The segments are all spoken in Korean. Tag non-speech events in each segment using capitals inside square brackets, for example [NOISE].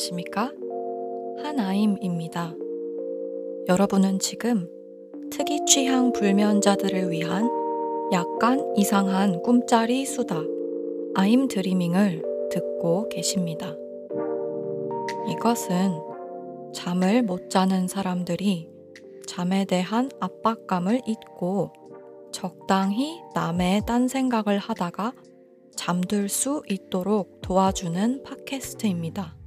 안녕하십니까? 한아임입니다. 여러분은 지금 특이 취향 불면자들을 위한 약간 이상한 꿈짜리 수다, 아임 드리밍을 듣고 계십니다. 이것은 잠을 못 자는 사람들이 잠에 대한 압박감을 잊고 적당히 남의 딴 생각을 하다가 잠들 수 있도록 도와주는 팟캐스트입니다.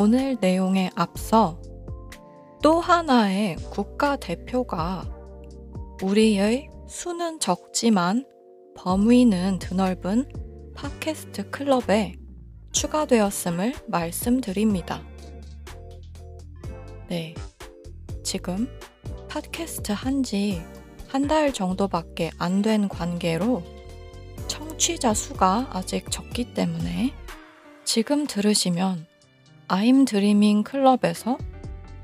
오늘 내용에 앞서 또 하나의 국가대표가 우리의 수는 적지만 범위는 드넓은 팟캐스트 클럽에 추가되었음을 말씀드립니다. 네. 지금 팟캐스트 한 지 한 달 정도밖에 안 된 관계로 청취자 수가 아직 적기 때문에 지금 들으시면 아임 드리밍 클럽에서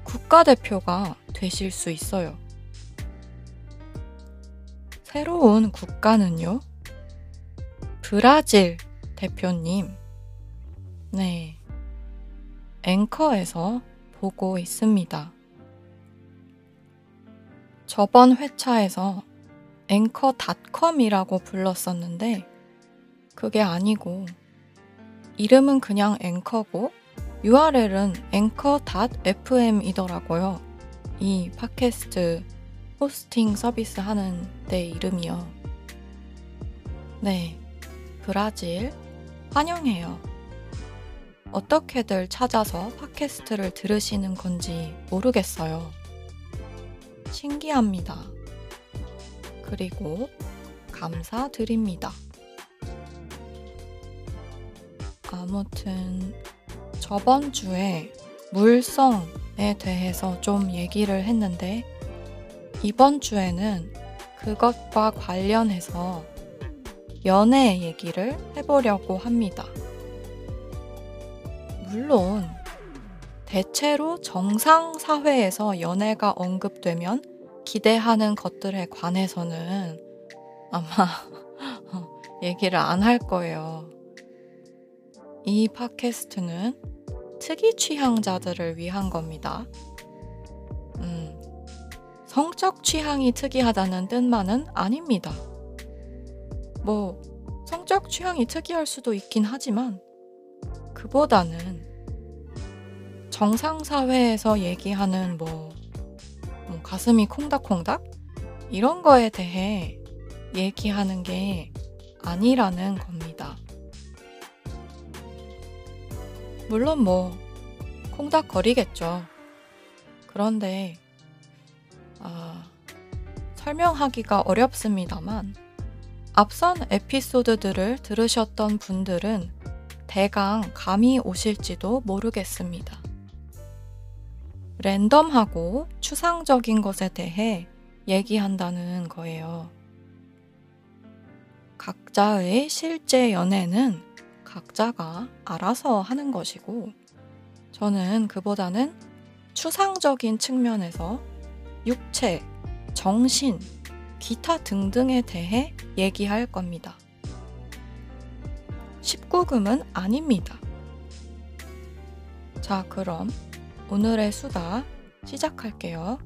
국가대표가 되실 수 있어요. 새로운 국가는요, 브라질 대표님. 네. 앵커에서 보고 있습니다. 저번 회차에서 앵커닷컴이라고 불렀었는데 그게 아니고 이름은 그냥 앵커고 URL은 앵커.fm이더라고요. 이 팟캐스트 호스팅 서비스 하는 데 이름이요. 네, 브라질 환영해요. 어떻게들 찾아서 팟캐스트를 들으시는 건지 모르겠어요. 신기합니다. 그리고 감사드립니다. 아무튼 저번 주에 물성에 대해서 좀 얘기를 했는데 이번 주에는 그것과 관련해서 연애 얘기를 해보려고 합니다. 물론 대체로 정상 사회에서 연애가 언급되면 기대하는 것들에 관해서는 아마 [LAUGHS] 얘기를 안 할 거예요. 이 팟캐스트는 특이 취향자들을 위한 겁니다. 음, 성적 취향이 특이하다는 뜻만은 아닙니다. 뭐, 성적 취향이 특이할 수도 있긴 하지만, 그보다는 정상사회에서 얘기하는 뭐, 뭐 가슴이 콩닥콩닥? 이런 거에 대해 얘기하는 게 아니라는 겁니다. 물론 뭐, 콩닥거리겠죠. 그런데, 아, 설명하기가 어렵습니다만, 앞선 에피소드들을 들으셨던 분들은 대강 감이 오실지도 모르겠습니다. 랜덤하고 추상적인 것에 대해 얘기한다는 거예요. 각자의 실제 연애는 각자가 알아서 하는 것이고, 저는 그보다는 추상적인 측면에서 육체, 정신, 기타 등등에 대해 얘기할 겁니다. 19금은 아닙니다. 자, 그럼 오늘의 수다 시작할게요.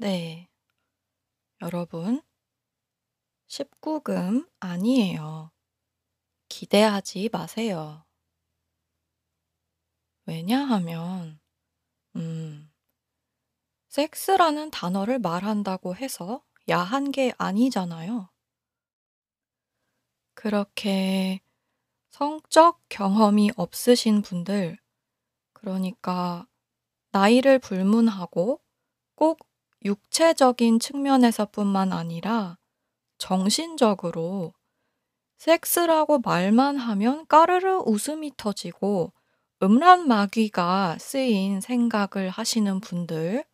네. 여러분, 19금 아니에요. 기대하지 마세요. 왜냐하면, 음, 섹스라는 단어를 말한다고 해서 야한 게 아니잖아요. 그렇게 성적 경험이 없으신 분들, 그러니까 나이를 불문하고 꼭 육체적인 측면에서뿐만 아니라 정신적으로 섹스라고 말만 하면 까르르 웃음이 터지고 음란 마귀가 쓰인 생각을 하시는 분들,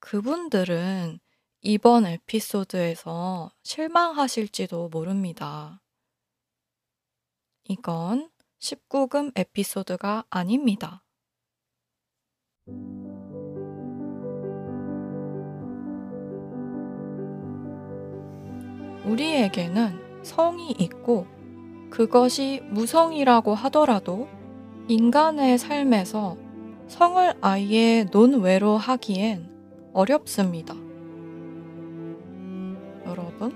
그분들은 이번 에피소드에서 실망하실지도 모릅니다. 이건 19금 에피소드가 아닙니다. 우리에게는 성이 있고 그것이 무성이라고 하더라도 인간의 삶에서 성을 아예 논외로 하기엔 어렵습니다. 여러분,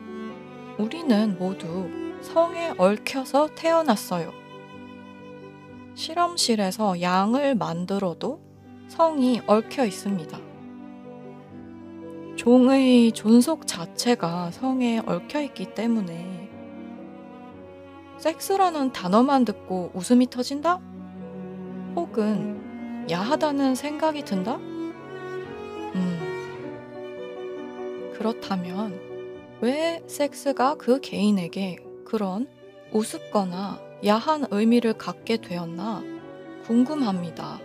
우리는 모두 성에 얽혀서 태어났어요. 실험실에서 양을 만들어도 성이 얽혀 있습니다. 종의 존속 자체가 성에 얽혀 있기 때문에 섹스라는 단어만 듣고 웃음이 터진다? 혹은 야하다는 생각이 든다? 음. 그렇다면 왜 섹스가 그 개인에게 그런 우습거나 야한 의미를 갖게 되었나 궁금합니다.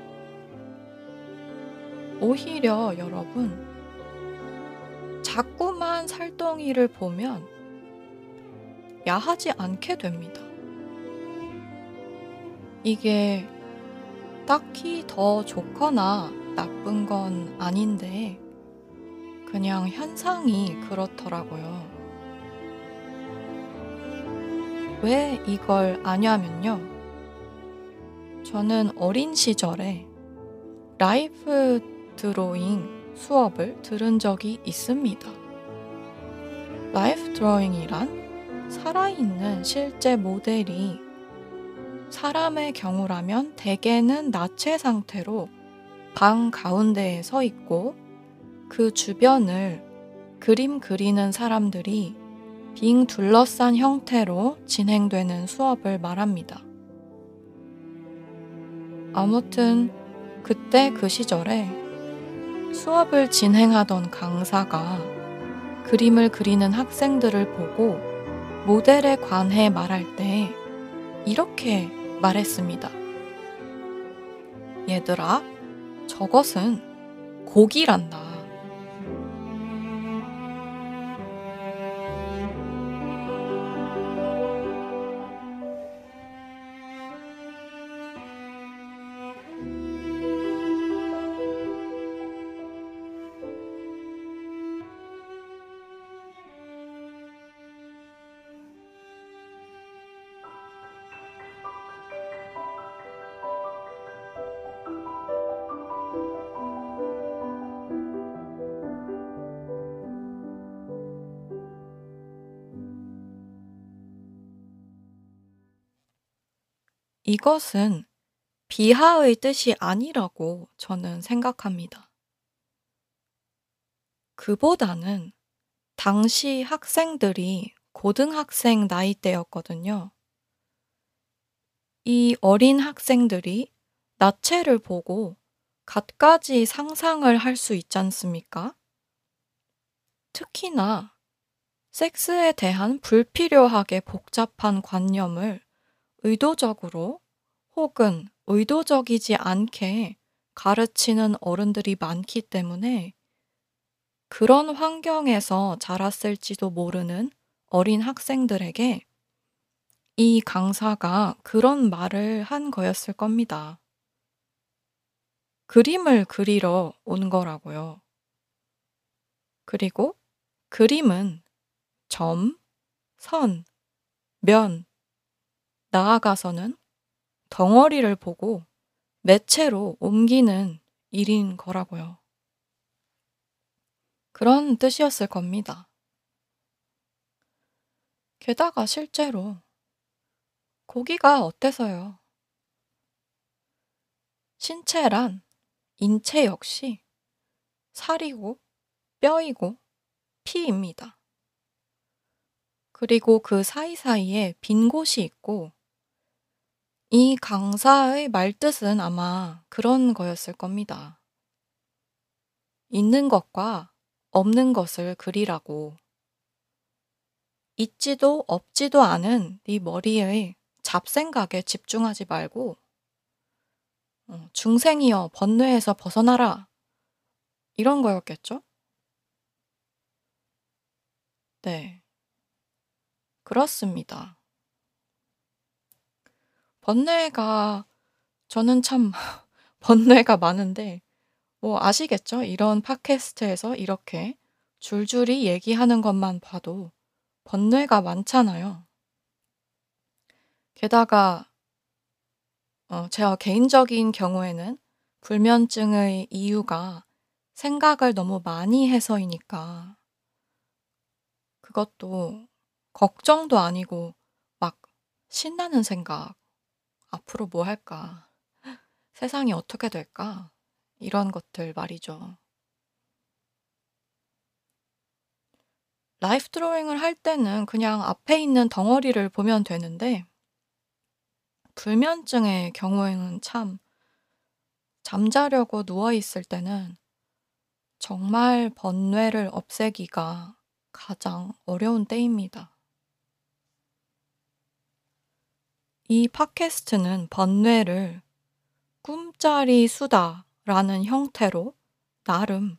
오히려 여러분, 자꾸만 살덩이를 보면 야하지 않게 됩니다. 이게 딱히 더 좋거나 나쁜 건 아닌데, 그냥 현상이 그렇더라고요. 왜 이걸 아냐면요. 저는 어린 시절에 life drawing 수업을 들은 적이 있습니다. life drawing이란 살아있는 실제 모델이 사람의 경우라면 대개는 나체 상태로 방 가운데에 서 있고 그 주변을 그림 그리는 사람들이 빙 둘러싼 형태로 진행되는 수업을 말합니다. 아무튼 그때 그 시절에 수업을 진행하던 강사가 그림을 그리는 학생들을 보고 모델에 관해 말할 때 이렇게 말했습니다. 얘들아, 저것은 고기란다. 이것은 비하의 뜻이 아니라고 저는 생각합니다. 그보다는 당시 학생들이 고등학생 나이대였거든요. 이 어린 학생들이 나체를 보고 갖가지 상상을 할 수 있지 않습니까? 특히나 섹스에 대한 불필요하게 복잡한 관념을 의도적으로 혹은 의도적이지 않게 가르치는 어른들이 많기 때문에 그런 환경에서 자랐을지도 모르는 어린 학생들에게 이 강사가 그런 말을 한 거였을 겁니다. 그림을 그리러 온 거라고요. 그리고 그림은 점, 선, 면, 나아가서는 덩어리를 보고 매체로 옮기는 일인 거라고요. 그런 뜻이었을 겁니다. 게다가 실제로 고기가 어때서요? 신체란 인체 역시 살이고 뼈이고 피입니다. 그리고 그 사이사이에 빈 곳이 있고 이 강사의 말뜻은 아마 그런 거였을 겁니다. 있는 것과 없는 것을 그리라고. 있지도 없지도 않은 네 머리의 잡생각에 집중하지 말고 어, 중생이여 번뇌에서 벗어나라. 이런 거였겠죠? 네. 그렇습니다. 번뇌가 저는 참 [LAUGHS] 번뇌가 많은데 뭐 아시겠죠? 이런 팟캐스트에서 이렇게 줄줄이 얘기하는 것만 봐도 번뇌가 많잖아요. 게다가 어 제가 개인적인 경우에는 불면증의 이유가 생각을 너무 많이 해서이니까 그것도 걱정도 아니고 막 신나는 생각. ' 앞으로 뭐 할까? 세상이 어떻게 될까?' 이런 것들 말이죠. 라이프 드로잉을 할 때는 그냥 앞에 있는 덩어리를 보면 되는데 불면증의 경우에는 참 잠자려고 누워 있을 때는 정말 번뇌를 없애기가 가장 어려운 때입니다. 이 팟캐스트는 번뇌를 꿈짜리 수다라는 형태로 나름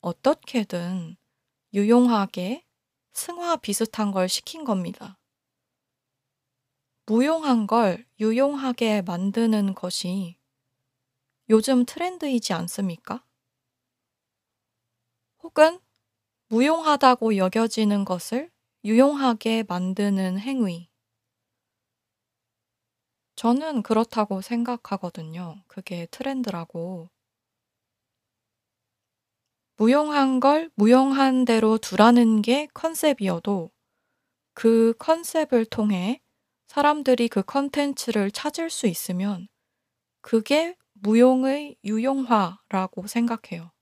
어떻게든 유용하게 승화 비슷한 걸 시킨 겁니다. 무용한 걸 유용하게 만드는 것이 요즘 트렌드이지 않습니까? 혹은 무용하다고 여겨지는 것을 유용하게 만드는 행위. 저는 그렇다고 생각하거든요. 그게 트렌드라고. 무용한 걸 무용한 대로 두라는 게 컨셉이어도 그 컨셉을 통해 사람들이 그 컨텐츠를 찾을 수 있으면 그게 무용의 유용화라고 생각해요.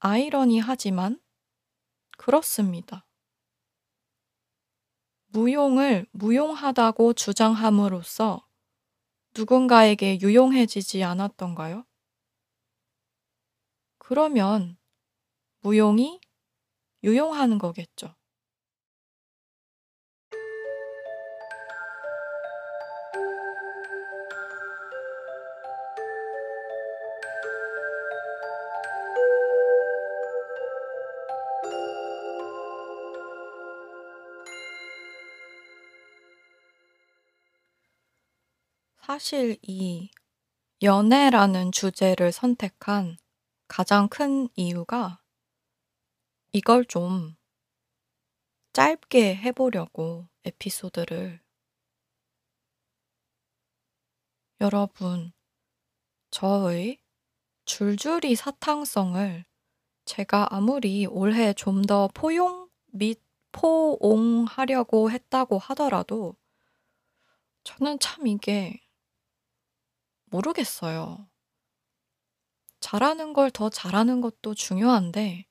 아이러니하지만 그렇습니다. 무용을 무용하다고 주장함으로써 누군가에게 유용해지지 않았던가요? 그러면 무용이 유용한 거겠죠. 사실 이 연애라는 주제를 선택한 가장 큰 이유가 이걸 좀 짧게 해 보려고 에피소드를. 여러분, 저의 줄줄이 사탕성을 제가 아무리 올해 좀 더 포용 및 포옹하려고 했다고 하더라도 저는 참 이게 모르겠어요. 잘하는 걸 더 잘하는 것도 중요한데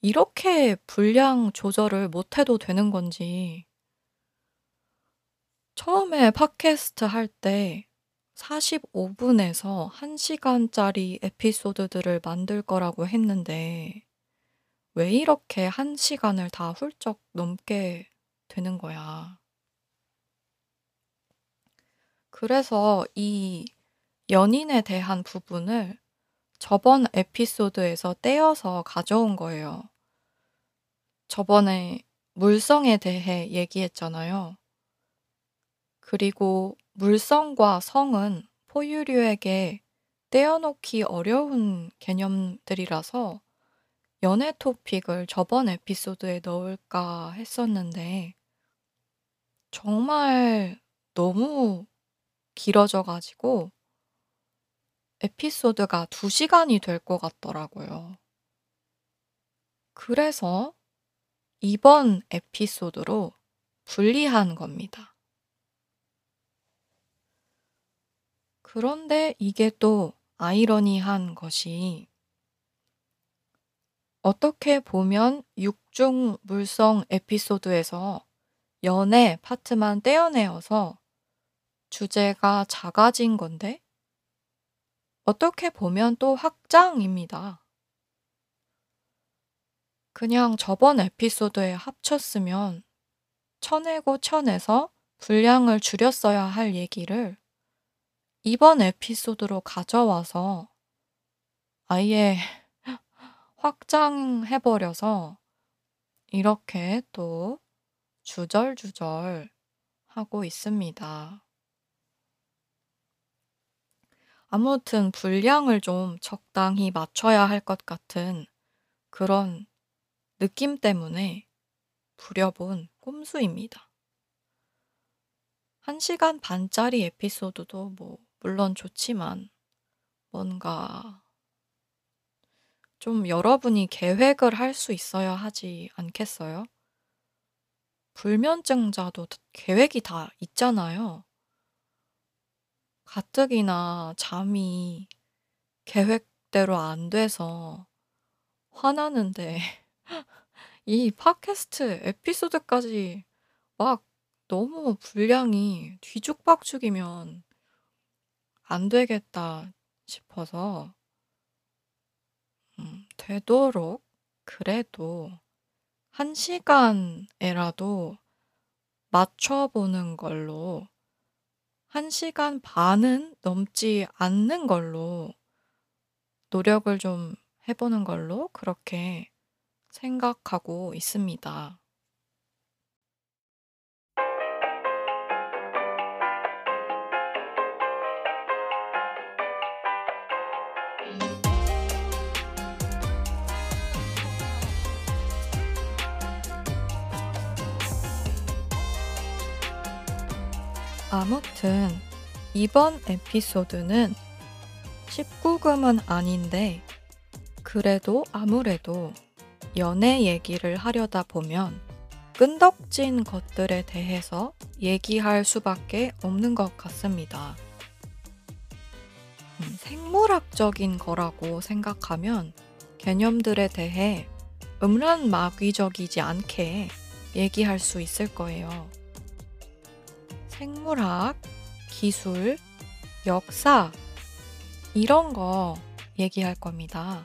이렇게 분량 조절을 못 해도 되는 건지 처음에 팟캐스트 할 때 45 분에서 1 시간짜리 에피소드들을 만들 거라고 했는데 왜 이렇게 1 시간을 다 훌쩍 넘게 되는 거야. 그래서 이 연인에 대한 부분을 저번 에피소드에서 떼어서 가져온 거예요. 저번에 물성에 대해 얘기했잖아요. 그리고 물성과 성은 포유류에게 떼어놓기 어려운 개념들이라서 연애 토픽을 저번 에피소드에 넣을까 했었는데 정말 너무 길어져 가지고 에피소드가 2 시간이 될 것 같더라고요. 그래서 이번 에피소드로 분리한 겁니다. 그런데 이게 또 아이러니한 것이 어떻게 보면 육중 물성 에피소드에서 연애 파트만 떼어내어서 주제가 작아진 건데 어떻게 보면 또 확장입니다. 그냥 저번 에피소드에 합쳤으면 쳐내고 쳐내서 분량을 줄였어야 할 얘기를 이번 에피소드로 가져와서 아예 확장해버려서 이렇게 또 주절주절 하고 있습니다. 아무튼 분량을 좀 적당히 맞춰야 할 것 같은 그런 느낌 때문에 부려본 꼼수입니다. 1시간 반짜리 에피소드도 뭐 물론 좋지만 뭔가 좀 여러분이 계획을 할 수 있어야 하지 않겠어요? 불면증자도 계획이 다 있잖아요. 가뜩이나 잠이 계획대로 안 돼서 화나는데 [LAUGHS] 이 팟캐스트 에피소드까지 막 너무 분량이 뒤죽박죽이면 안 되겠다 싶어서 음 되도록 그래도 1 시간에라도 맞춰 보는 걸로 1 시간 반은 넘지 않는 걸로 노력을 좀 해 보는 걸로 그렇게 생각하고 있습니다. 아무튼 이번 에피소드는 19금은 아닌데 그래도 아무래도 연애 얘기를 하려다 보면 끈덕진 것들에 대해서 얘기할 수밖에 없는 것 같습니다. 음, 생물학적인 거라고 생각하면 개념들에 대해 음란 마귀적이지 않게 얘기할 수 있을 거예요. 생물학, 기술, 역사, 이런 거 얘기할 겁니다.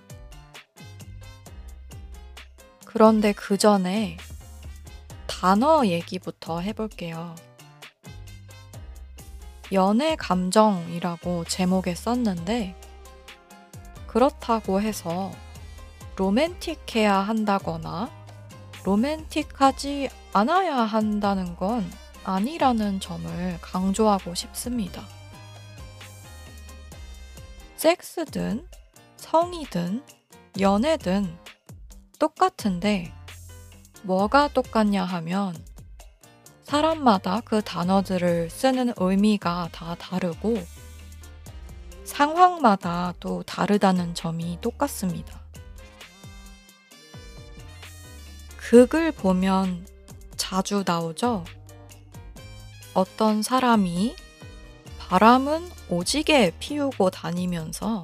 그런데 그 전에 단어 얘기부터 해볼게요. 연애 감정이라고 제목에 썼는데, 그렇다고 해서 로맨틱해야 한다거나 로맨틱하지 않아야 한다는 건 아니라는 점을 강조하고 싶습니다. 섹스든 성이든 연애든 똑같은데 뭐가 똑같냐 하면 사람마다 그 단어들을 쓰는 의미가 다 다르고 상황마다 또 다르다는 점이 똑같습니다. 극을 보면 자주 나오죠? 어떤 사람이 바람은 오지게 피우고 다니면서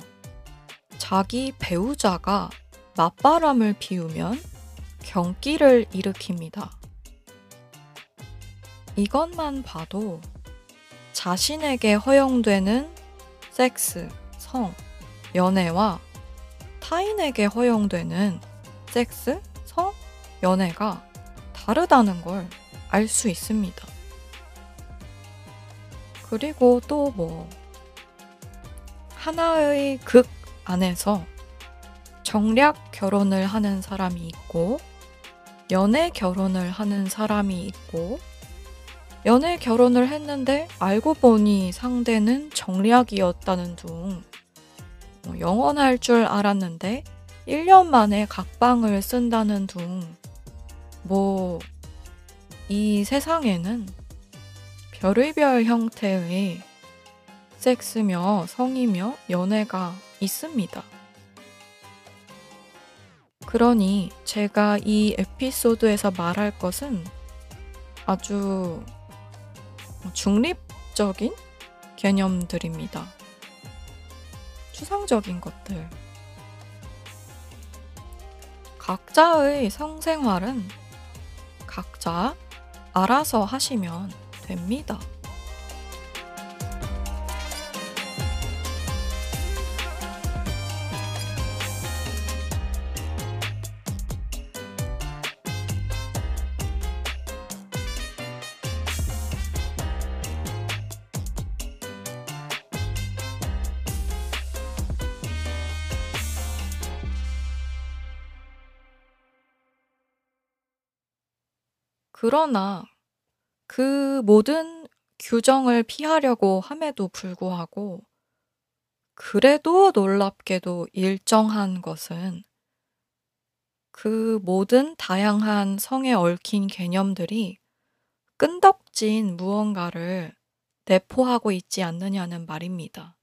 자기 배우자가 맞바람을 피우면 경기를 일으킵니다. 이것만 봐도 자신에게 허용되는 섹스, 성, 연애와 타인에게 허용되는 섹스, 성, 연애가 다르다는 걸 알 수 있습니다. 그리고 또 뭐, 하나의 극 안에서 정략 결혼을 하는 사람이 있고, 연애 결혼을 하는 사람이 있고, 연애 결혼을 했는데 알고 보니 상대는 정략이었다는 둥, 뭐 영원할 줄 알았는데 1년 만에 각방을 쓴다는 둥, 뭐, 이 세상에는 별의별 형태의 섹스며 성이며 연애가 있습니다. 그러니 제가 이 에피소드에서 말할 것은 아주 중립적인 개념들입니다. 추상적인 것들. 각자의 성생활은 각자 알아서 하시면 됩니다. 그러나 그 모든 규정을 피하려고 함에도 불구하고 그래도 놀랍게도 일정한 것은 그 모든 다양한 성에 얽힌 개념들이 끈덕진 무언가를 내포하고 있지 않느냐는 말입니다.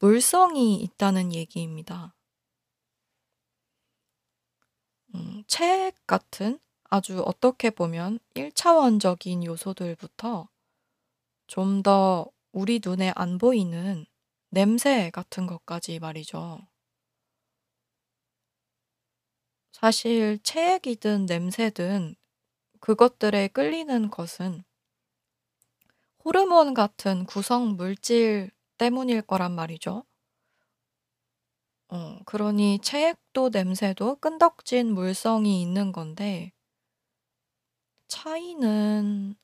물성이 있다는 얘기입니다. 음, 책 같은 아주 어떻게 보면 1차원적인 요소들부터 좀 더 우리 눈에 안 보이는 냄새 같은 것까지 말이죠. 사실 체액이든 냄새든 그것들에 끌리는 것은 호르몬 같은 구성 물질 때문일 거란 말이죠. 어, 그러니 체액도 냄새도 끈덕진 물성이 있는 건데 차이는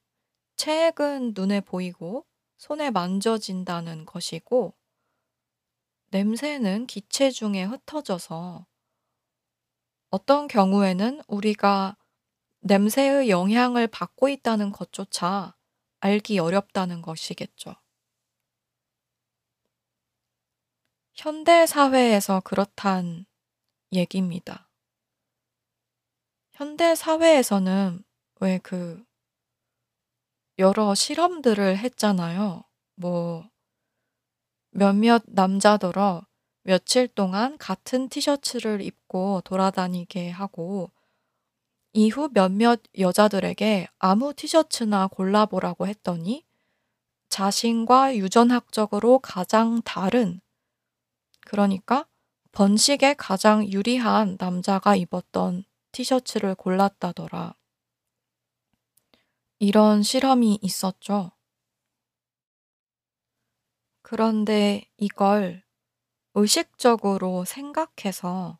체액은 눈에 보이고 손에 만져진다는 것이고 냄새는 기체 중에 흩어져서 어떤 경우에는 우리가 냄새의 영향을 받고 있다는 것조차 알기 어렵다는 것이겠죠. 현대 사회에서 그렇단 얘기입니다. 현대 사회에서는 왜 그 여러 실험들을 했잖아요. 뭐 몇몇 남자더러 며칠 동안 같은 티셔츠를 입고 돌아다니게 하고 이후 몇몇 여자들에게 아무 티셔츠나 골라보라고 했더니 자신과 유전학적으로 가장 다른 그러니까 번식에 가장 유리한 남자가 입었던 티셔츠를 골랐다더라. 이런 실험이 있었죠. 그런데 이걸 의식적으로 생각해서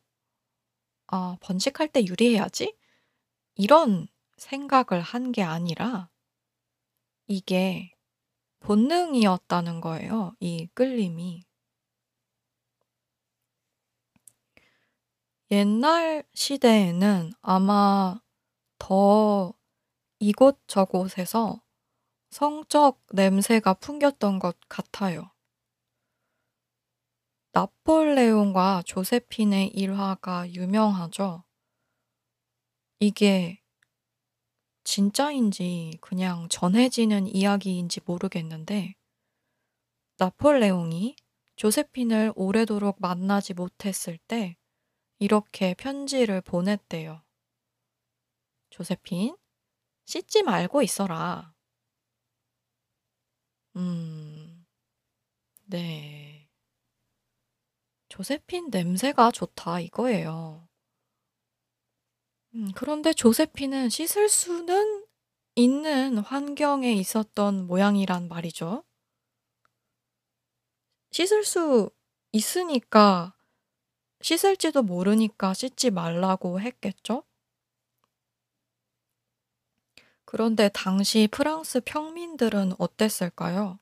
'아 번식할 때 유리해야지.' 이런 생각을 한 게 아니라 이게 본능이었다는 거예요, 이 끌림이. 옛날 시대에는 아마 더 이곳저곳에서 성적 냄새가 풍겼던 것 같아요. 나폴레옹과 조세핀의 일화가 유명하죠. 이게 진짜인지 그냥 전해지는 이야기인지 모르겠는데 나폴레옹이 조세핀을 오래도록 만나지 못했을 때 이렇게 편지를 보냈대요. 조세핀, 씻지 말고 있어라. 음, 네. 조세핀 냄새가 좋다 이거예요. 음, 그런데 조세핀은 씻을 수는 있는 환경에 있었던 모양이란 말이죠. 씻을 수 있으니까 씻을지도 모르니까 씻지 말라고 했겠죠? 그런데 당시 프랑스 평민들은 어땠을까요?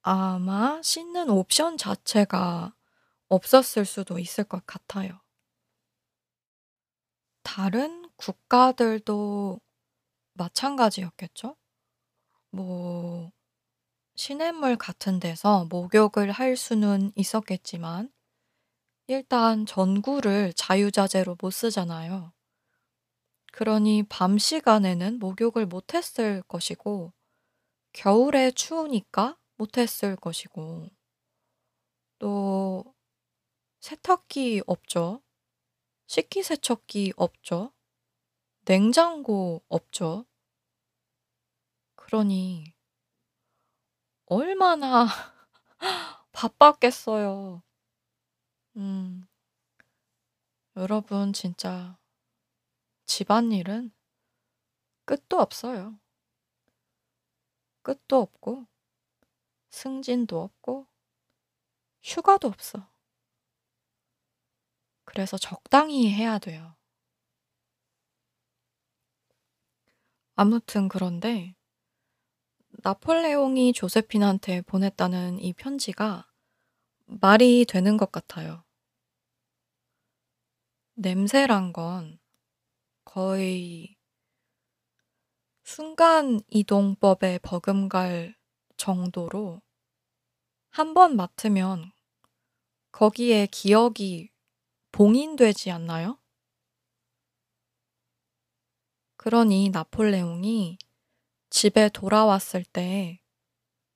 아마 씻는 옵션 자체가 없었을 수도 있을 것 같아요. 다른 국가들도 마찬가지였겠죠? 뭐 시냇물 같은 데서 목욕을 할 수는 있었겠지만 일단 전구를 자유자재로 못 쓰잖아요. 그러니 밤 시간에는 목욕을 못 했을 것이고 겨울에 추우니까 못 했을 것이고 또 세탁기 없죠. 식기세척기 없죠. 냉장고 없죠. 그러니 얼마나 [LAUGHS] 바빴겠어요. 음. 여러분 진짜 집안일은 끝도 없어요. 끝도 없고 승진도 없고 휴가도 없어. 그래서 적당히 해야 돼요. 아무튼 그런데 나폴레옹이 조세핀한테 보냈다는 이 편지가 말이 되는 것 같아요. 냄새란 건 거의 순간 이동법에 버금갈 정도로 한 번 맡으면 거기에 기억이 봉인되지 않나요? 그러니 나폴레옹이 집에 돌아왔을 때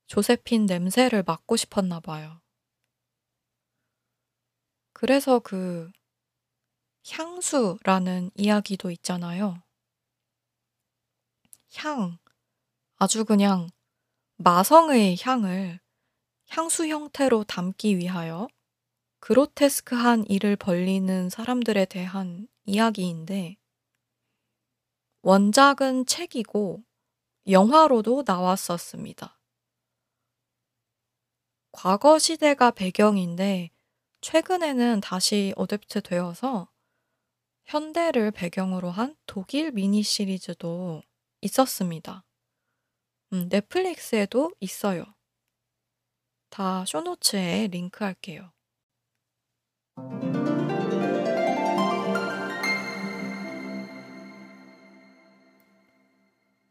조세핀 냄새를 맡고 싶었나 봐요. 그래서 그 향수라는 이야기도 있잖아요. 향. 아주 그냥 마성의 향을 향수 형태로 담기 위하여 그로테스크한 일을 벌리는 사람들에 대한 이야기인데, 원작은 책이고 영화로도 나왔었습니다. 과거 시대가 배경인데, 최근에는 다시 어댑트 되어서 현대를 배경으로 한 독일 미니 시리즈도 있었습니다. 음, 넷플릭스에도 있어요. 다 쇼노츠에 링크할게요.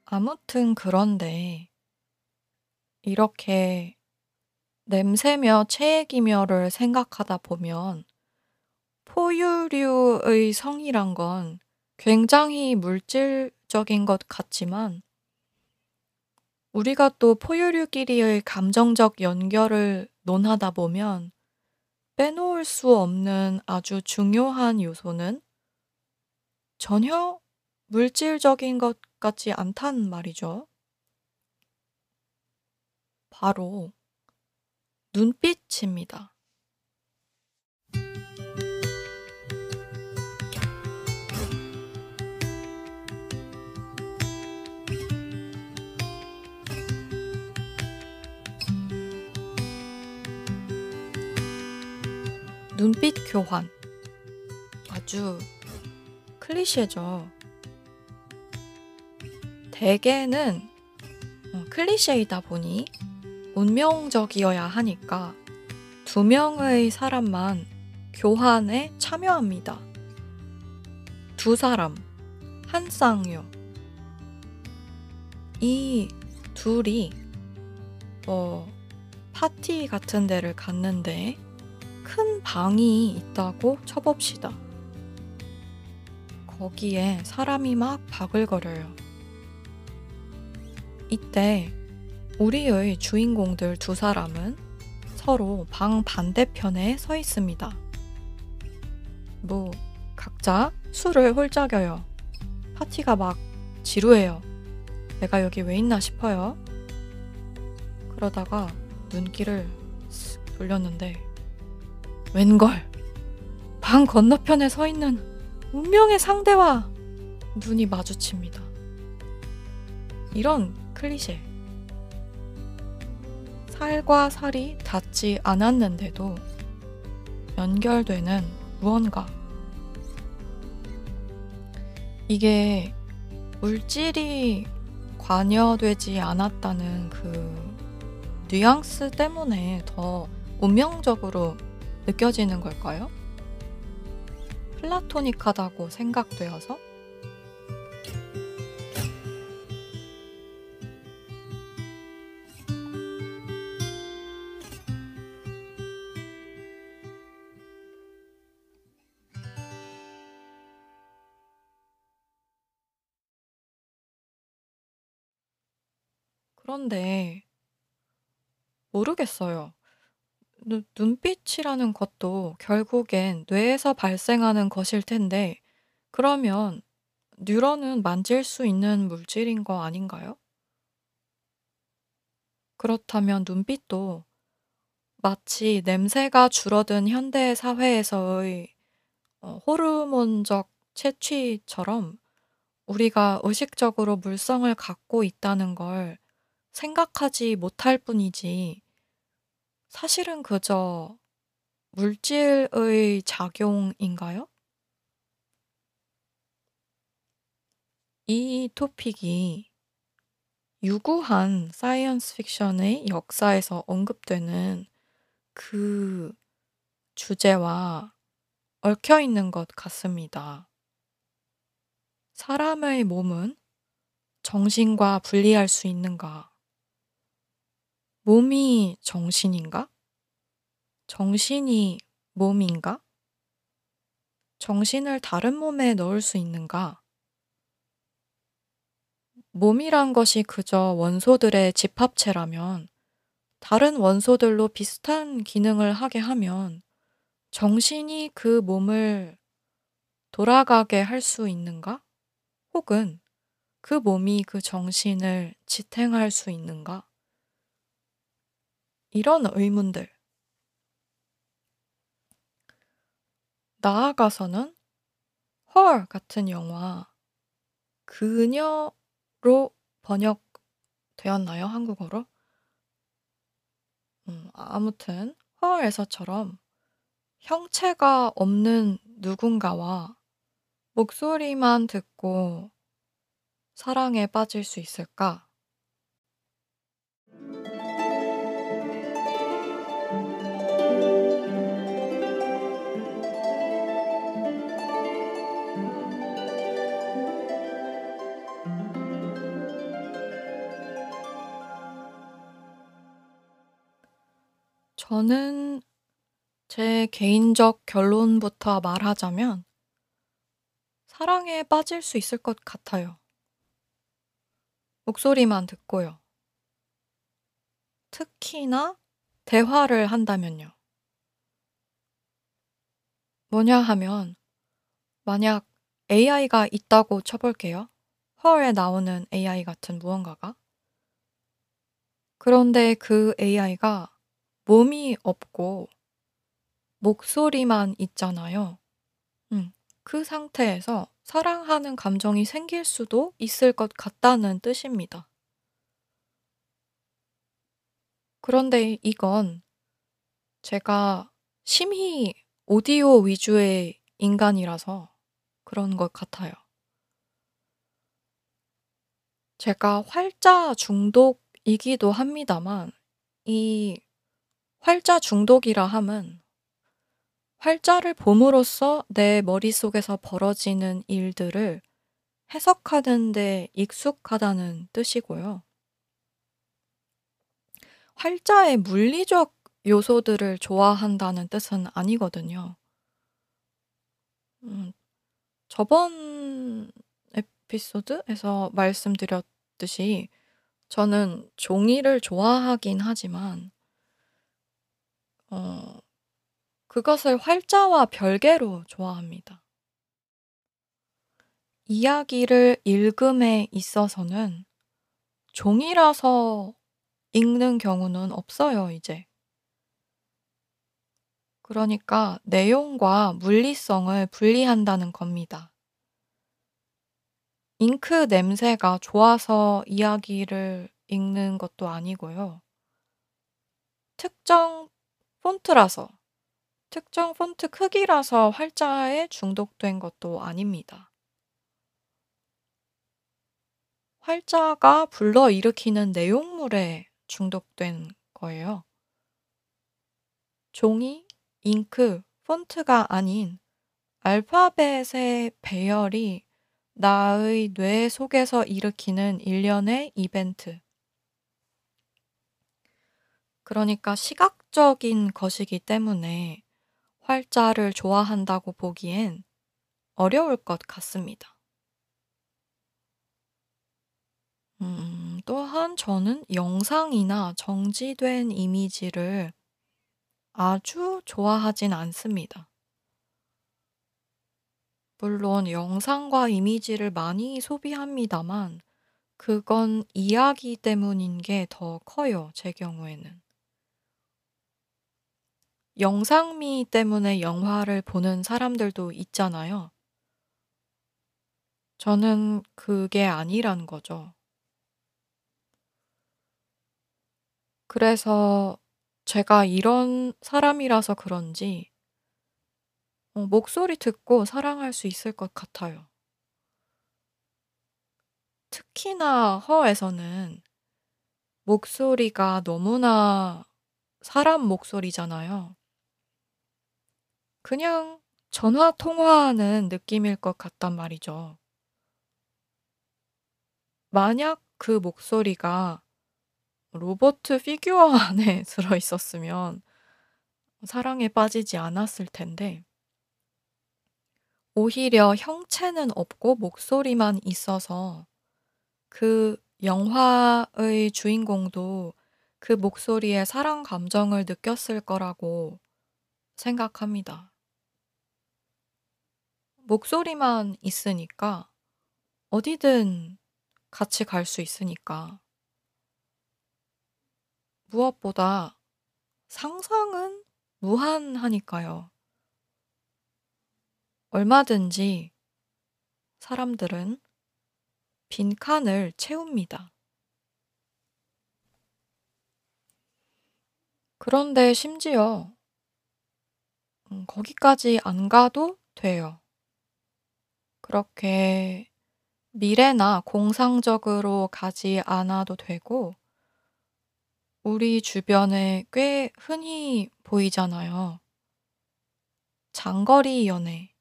아무튼 그런데 이렇게 냄새며 체액이며를 생각하다 보면 포유류의 성이란 건 굉장히 물질적인 것 같지만 우리가 또 포유류끼리의 감정적 연결을 논하다 보면 빼놓을 수 없는 아주 중요한 요소는 전혀 물질적인 것 같지 않단 말이죠. 바로 눈빛입니다. 눈빛 교환. 아주 클리셰죠. 대개는 어, 클리셰이다 보니 운명적이어야 하니까 두 명의 사람만 교환에 참여합니다. 두 사람, 한 쌍요. 이 둘이 어, 파티 같은 데를 갔는데 큰 방이 있다고 쳐봅시다. 거기에 사람이 막 바글거려요. 이때 우리의 주인공들 두 사람은 서로 방 반대편에 서 있습니다. 뭐, 각자 술을 홀짝여요. 파티가 막 지루해요. 내가 여기 왜 있나 싶어요. 그러다가 눈길을 쓱 돌렸는데, 웬걸, 방 건너편에 서 있는 운명의 상대와 눈이 마주칩니다. 이런 클리셰. 살과 살이 닿지 않았는데도 연결되는 무언가. 이게 물질이 관여되지 않았다는 그 뉘앙스 때문에 더 운명적으로 느껴지는 걸까요? 플라토닉하다고 생각되어서? 그런데 모르겠어요. 눈 눈빛이라는 것도 결국엔 뇌에서 발생하는 것일 텐데 그러면 뉴런은 만질 수 있는 물질인 거 아닌가요? 그렇다면 눈빛도 마치 냄새가 줄어든 현대 사회에서의 어 호르몬적 채취처럼 우리가 의식적으로 물성을 갖고 있다는 걸 생각하지 못할 뿐이지 사실은 그저 물질의 작용인가요? 이 토픽이 유구한 사이언스 픽션의 역사에서 언급되는 그 주제와 얽혀 있는 것 같습니다. 사람의 몸은 정신과 분리할 수 있는가? 몸이 정신인가? 정신이 몸인가? 정신을 다른 몸에 넣을 수 있는가? 몸이란 것이 그저 원소들의 집합체라면 다른 원소들로 비슷한 기능을 하게 하면 정신이 그 몸을 돌아가게 할 수 있는가? 혹은 그 몸이 그 정신을 지탱할 수 있는가? 이런 의문들. 나아가서는 헐 같은 영화 그녀로 번역되었나요? 한국어로? 음, 아무튼 헐에서처럼 형체가 없는 누군가와 목소리만 듣고 사랑에 빠질 수 있을까? 저는 제 개인적 결론부터 말하자면 사랑에 빠질 수 있을 것 같아요. 목소리만 듣고요. 특히나 대화를 한다면요. 뭐냐 하면 만약 AI가 있다고 쳐볼게요. 헐에 나오는 AI 같은 무언가가. 그런데 그 AI가 몸이 없고 목소리만 있잖아요. 음, 그 상태에서 사랑하는 감정이 생길 수도 있을 것 같다는 뜻입니다. 그런데 이건 제가 심히 오디오 위주의 인간이라서 그런 것 같아요. 제가 활자 중독이기도 합니다만, 이 활자 중독이라 함은 활자를 봄으로써 내 머릿속에서 벌어지는 일들을 해석하는 데 익숙하다는 뜻이고요. 활자의 물리적 요소들을 좋아한다는 뜻은 아니거든요. 음, 저번 에피소드에서 말씀드렸듯이 저는 종이를 좋아하긴 하지만 어, 그것을 활자와 별개로 좋아합니다. 이야기를 읽음에 있어서는 종이라서 읽는 경우는 없어요, 이제. 그러니까 내용과 물리성을 분리한다는 겁니다. 잉크 냄새가 좋아서 이야기를 읽는 것도 아니고요. 특정 폰트라서, 특정 폰트 크기라서 활자에 중독된 것도 아닙니다. 활자가 불러일으키는 내용물에 중독된 거예요. 종이, 잉크, 폰트가 아닌 알파벳의 배열이 나의 뇌 속에서 일으키는 일련의 이벤트. 그러니까 시각적인 것이기 때문에 활자를 좋아한다고 보기엔 어려울 것 같습니다. 음, 또한 저는 영상이나 정지된 이미지를 아주 좋아하진 않습니다. 물론 영상과 이미지를 많이 소비합니다만 그건 이야기 때문인 게 더 커요, 제 경우에는. 영상미 때문에 영화를 보는 사람들도 있잖아요. 저는 그게 아니란 거죠. 그래서 제가 이런 사람이라서 그런지 어, 목소리 듣고 사랑할 수 있을 것 같아요. 특히나 허에서는 목소리가 너무나 사람 목소리잖아요. 그냥 전화 통화하는 느낌일 것 같단 말이죠. 만약 그 목소리가 로버트 피규어 [LAUGHS] 안에 들어 있었으면 사랑에 빠지지 않았을 텐데 오히려 형체는 없고 목소리만 있어서 그 영화의 주인공도 그 목소리에 사랑 감정을 느꼈을 거라고 생각합니다. 목소리만 있으니까 어디든 같이 갈 수 있으니까. 무엇보다 상상은 무한하니까요. 얼마든지 사람들은 빈칸을 채웁니다. 그런데 심지어 음, 거기까지 안 가도 돼요. 그렇게 미래나 공상적으로 가지 않아도 되고, 우리 주변에 꽤 흔히 보이잖아요. 장거리 연애.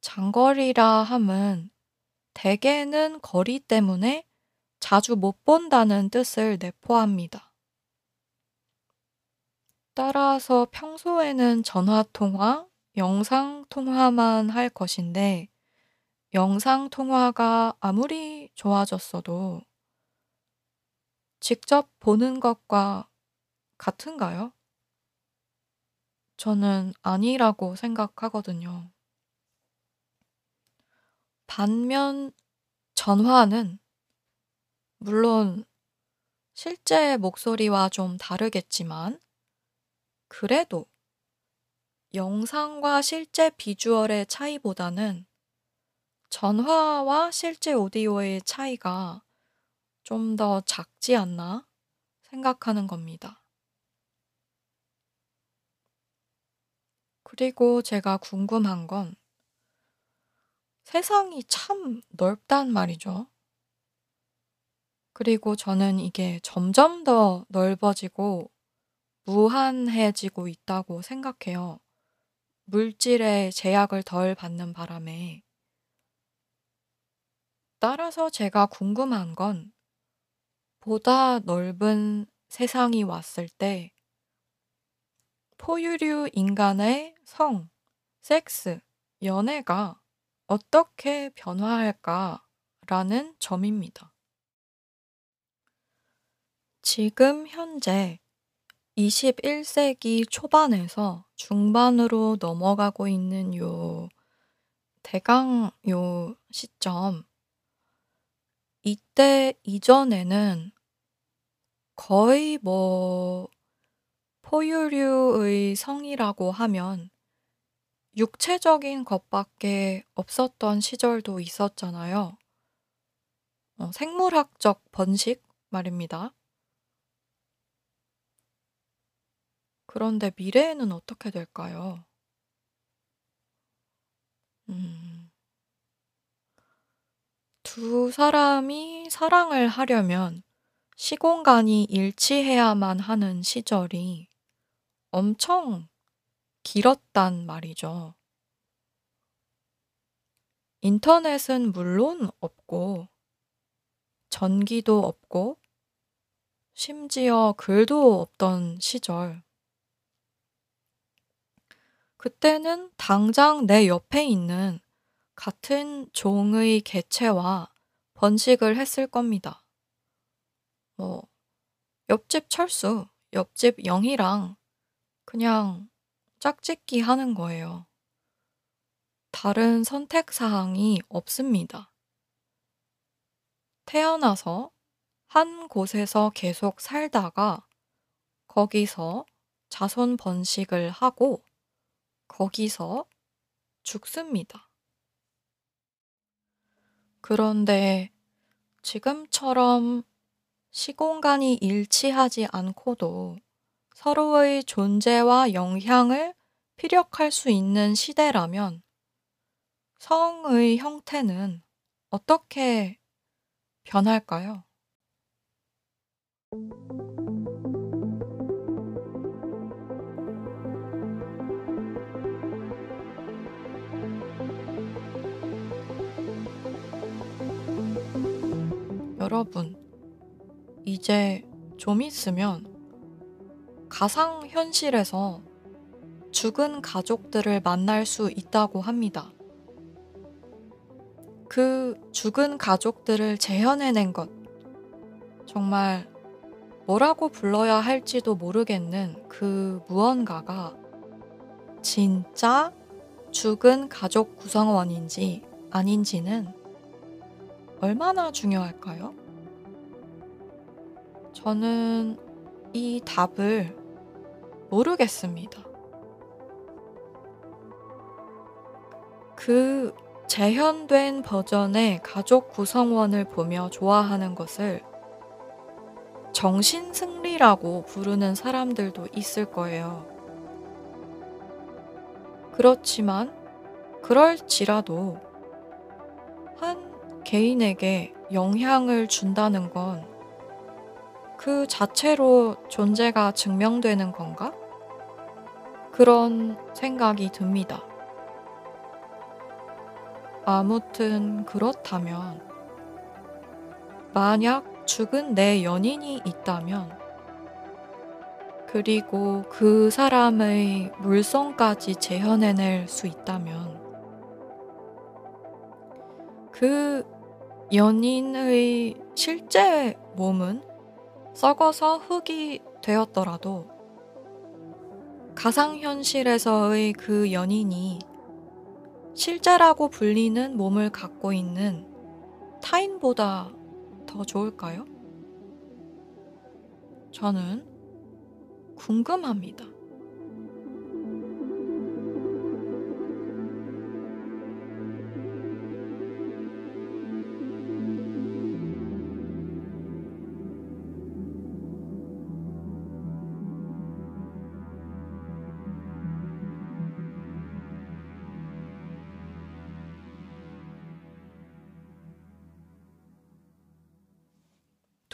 장거리라 함은 대개는 거리 때문에 자주 못 본다는 뜻을 내포합니다. 따라서 평소에는 전화통화, 영상 통화만 할 것인데, 영상 통화가 아무리 좋아졌어도 직접 보는 것과 같은가요? 저는 아니라고 생각하거든요. 반면 전화는 물론 실제 목소리와 좀 다르겠지만 그래도 영상과 실제 비주얼의 차이보다는 전화와 실제 오디오의 차이가 좀 더 작지 않나 생각하는 겁니다. 그리고 제가 궁금한 건 세상이 참 넓단 말이죠. 그리고 저는 이게 점점 더 넓어지고 무한해지고 있다고 생각해요. 물질의 제약을 덜 받는 바람에. 따라서 제가 궁금한 건 보다 넓은 세상이 왔을 때 포유류 인간의 성, 섹스, 연애가 어떻게 변화할까라는 점입니다. 지금 현재 21세기 초반에서 중반으로 넘어가고 있는 요 대강 요 시점 이때 이전에는 거의 뭐 포유류의 성이라고 하면 육체적인 것밖에 없었던 시절도 있었잖아요. 어, 생물학적 번식 말입니다. 그런데 미래에는 어떻게 될까요? 음. 두 사람이 사랑을 하려면 시공간이 일치해야만 하는 시절이 엄청 길었단 말이죠. 인터넷은 물론 없고, 전기도 없고, 심지어 글도 없던 시절. 그때는 당장 내 옆에 있는 같은 종의 개체와 번식을 했을 겁니다. 뭐, 옆집 철수, 옆집 영희랑 그냥 짝짓기 하는 거예요. 다른 선택 사항이 없습니다. 태어나서 한 곳에서 계속 살다가 거기서 자손 번식을 하고 거기서 죽습니다. 그런데 지금처럼 시공간이 일치하지 않고도 서로의 존재와 영향을 피력할 수 있는 시대라면 성의 형태는 어떻게 변할까요? 여러분, 이제 좀 있으면 가상현실에서 죽은 가족들을 만날 수 있다고 합니다. 그 죽은 가족들을 재현해낸 것. 정말 뭐라고 불러야 할지도 모르겠는 그 무언가가 진짜 죽은 가족 구성원인지 아닌지는 얼마나 중요할까요? 저는 이 답을 모르겠습니다. 그 재현된 버전의 가족 구성원을 보며 좋아하는 것을 정신승리라고 부르는 사람들도 있을 거예요. 그렇지만, 그럴지라도 한 개인에게 영향을 준다는 건 그 자체로 존재가 증명되는 건가? 그런 생각이 듭니다. 아무튼 그렇다면, 만약 죽은 내 연인이 있다면, 그리고 그 사람의 물성까지 재현해낼 수 있다면, 그 연인의 실제 몸은 썩어서 흙이 되었더라도, 가상현실에서의 그 연인이 실제라고 불리는 몸을 갖고 있는 타인보다 더 좋을까요? 저는 궁금합니다.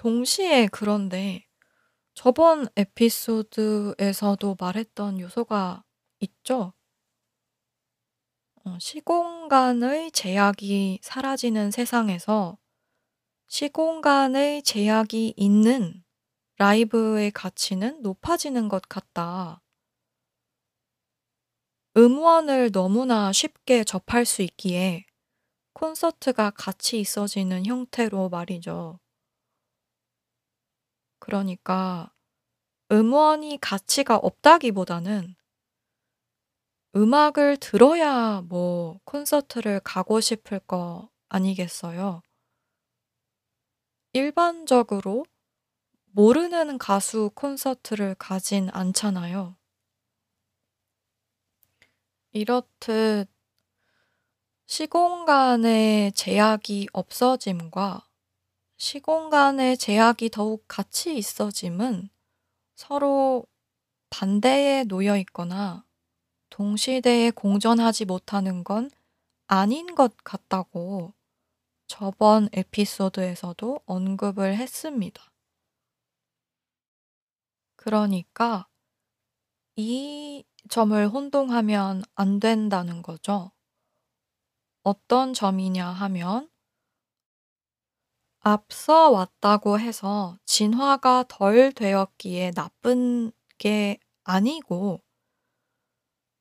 동시에 그런데 저번 에피소드에서도 말했던 요소가 있죠? 어, 시공간의 제약이 사라지는 세상에서 시공간의 제약이 있는 라이브의 가치는 높아지는 것 같다. 음원을 너무나 쉽게 접할 수 있기에 콘서트가 가치 있어지는 형태로 말이죠. 그러니까 음원이 가치가 없다기보다는 음악을 들어야 뭐 콘서트를 가고 싶을 거 아니겠어요? 일반적으로 모르는 가수 콘서트를 가진 않잖아요. 이렇듯 시공간의 제약이 없어짐과 시공간의 제약이 더욱 가치 있어짐은 서로 반대에 놓여 있거나 동시대에 공존하지 못하는 건 아닌 것 같다고 저번 에피소드에서도 언급을 했습니다. 그러니까 이 점을 혼동하면 안 된다는 거죠. 어떤 점이냐 하면 앞서 왔다고 해서 진화가 덜 되었기에 나쁜 게 아니고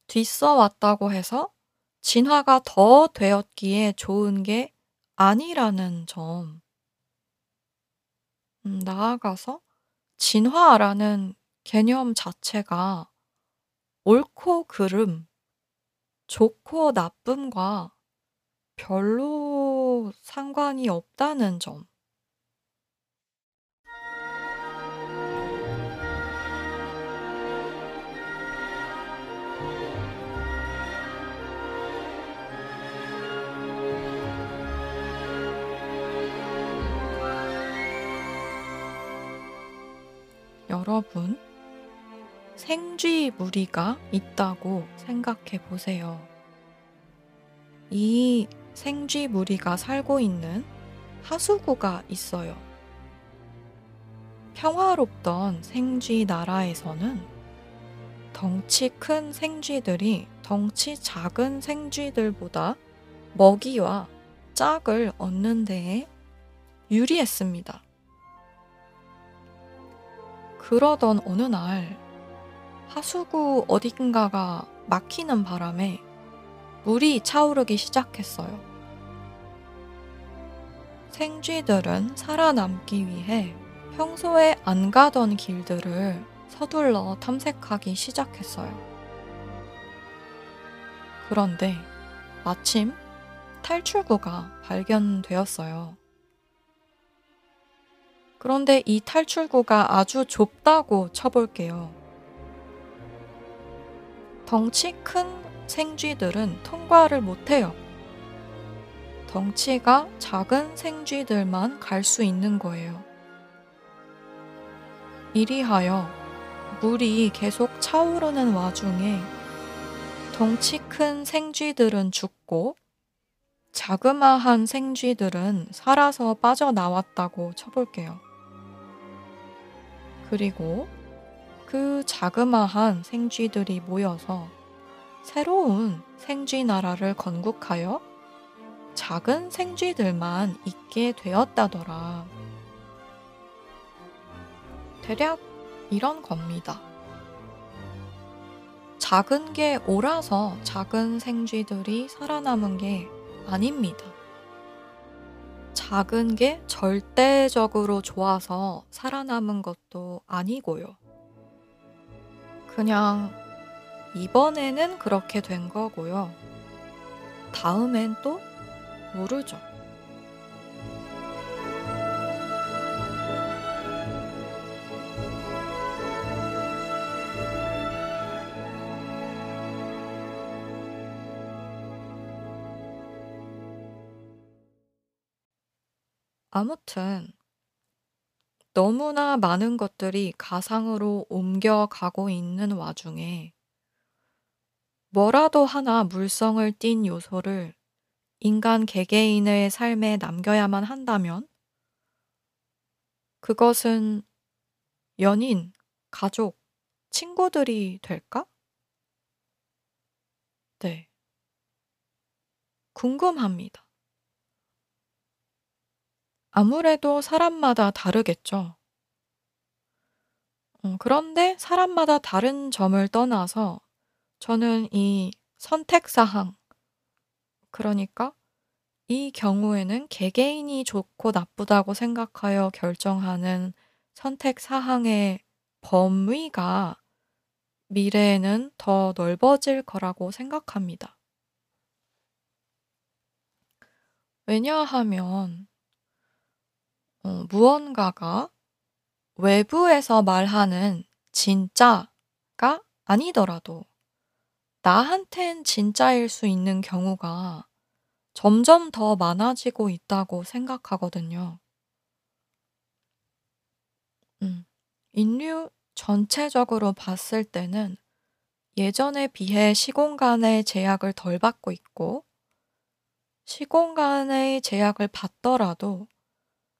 뒤써 왔다고 해서 진화가 더 되었기에 좋은 게 아니라는 점. 음, 나아가서 진화라는 개념 자체가 옳고 그름, 좋고 나쁨과 별로 상관이 없다는 점. 여러분, 생쥐 무리가 있다고 생각해 보세요. 이 생쥐 무리가 살고 있는 하수구가 있어요. 평화롭던 생쥐 나라에서는 덩치 큰 생쥐들이 덩치 작은 생쥐들보다 먹이와 짝을 얻는 데에 유리했습니다. 그러던 어느 날 하수구 어딘가가 막히는 바람에 물이 차오르기 시작했어요. 생쥐들은 살아남기 위해 평소에 안 가던 길들을 서둘러 탐색하기 시작했어요. 그런데 마침 탈출구가 발견되었어요. 그런데 이 탈출구가 아주 좁다고 쳐볼게요. 덩치 큰 생쥐들은 통과를 못해요. 덩치가 작은 생쥐들만 갈 수 있는 거예요. 이리하여 물이 계속 차오르는 와중에 덩치 큰 생쥐들은 죽고 자그마한 생쥐들은 살아서 빠져나왔다고 쳐볼게요. 그리고 그 자그마한 생쥐들이 모여서 새로운 생쥐 나라를 건국하여 작은 생쥐들만 있게 되었다더라. 대략 이런 겁니다. 작은 게 옳아서 작은 생쥐들이 살아남은 게 아닙니다. 작은 게 절대적으로 좋아서 살아남은 것도 아니고요. 그냥 이번에는 그렇게 된 거고요. 다음엔 또 모르죠. 아무튼 너무나 많은 것들이 가상으로 옮겨가고 있는 와중에 뭐라도 하나 물성을 띤 요소를 인간 개개인의 삶에 남겨야만 한다면 그것은 연인, 가족, 친구들이 될까? 네. 궁금합니다. 아무래도 사람마다 다르겠죠. 어, 그런데 사람마다 다른 점을 떠나서 저는 이 선택 사항, 그러니까 이 경우에는 개개인이 좋고 나쁘다고 생각하여 결정하는 선택 사항의 범위가 미래에는 더 넓어질 거라고 생각합니다. 왜냐하면 어, 무언가가 외부에서 말하는 진짜가 아니더라도 나한텐 진짜일 수 있는 경우가 점점 더 많아지고 있다고 생각하거든요. 음, 인류 전체적으로 봤을 때는 예전에 비해 시공간의 제약을 덜 받고 있고, 시공간의 제약을 받더라도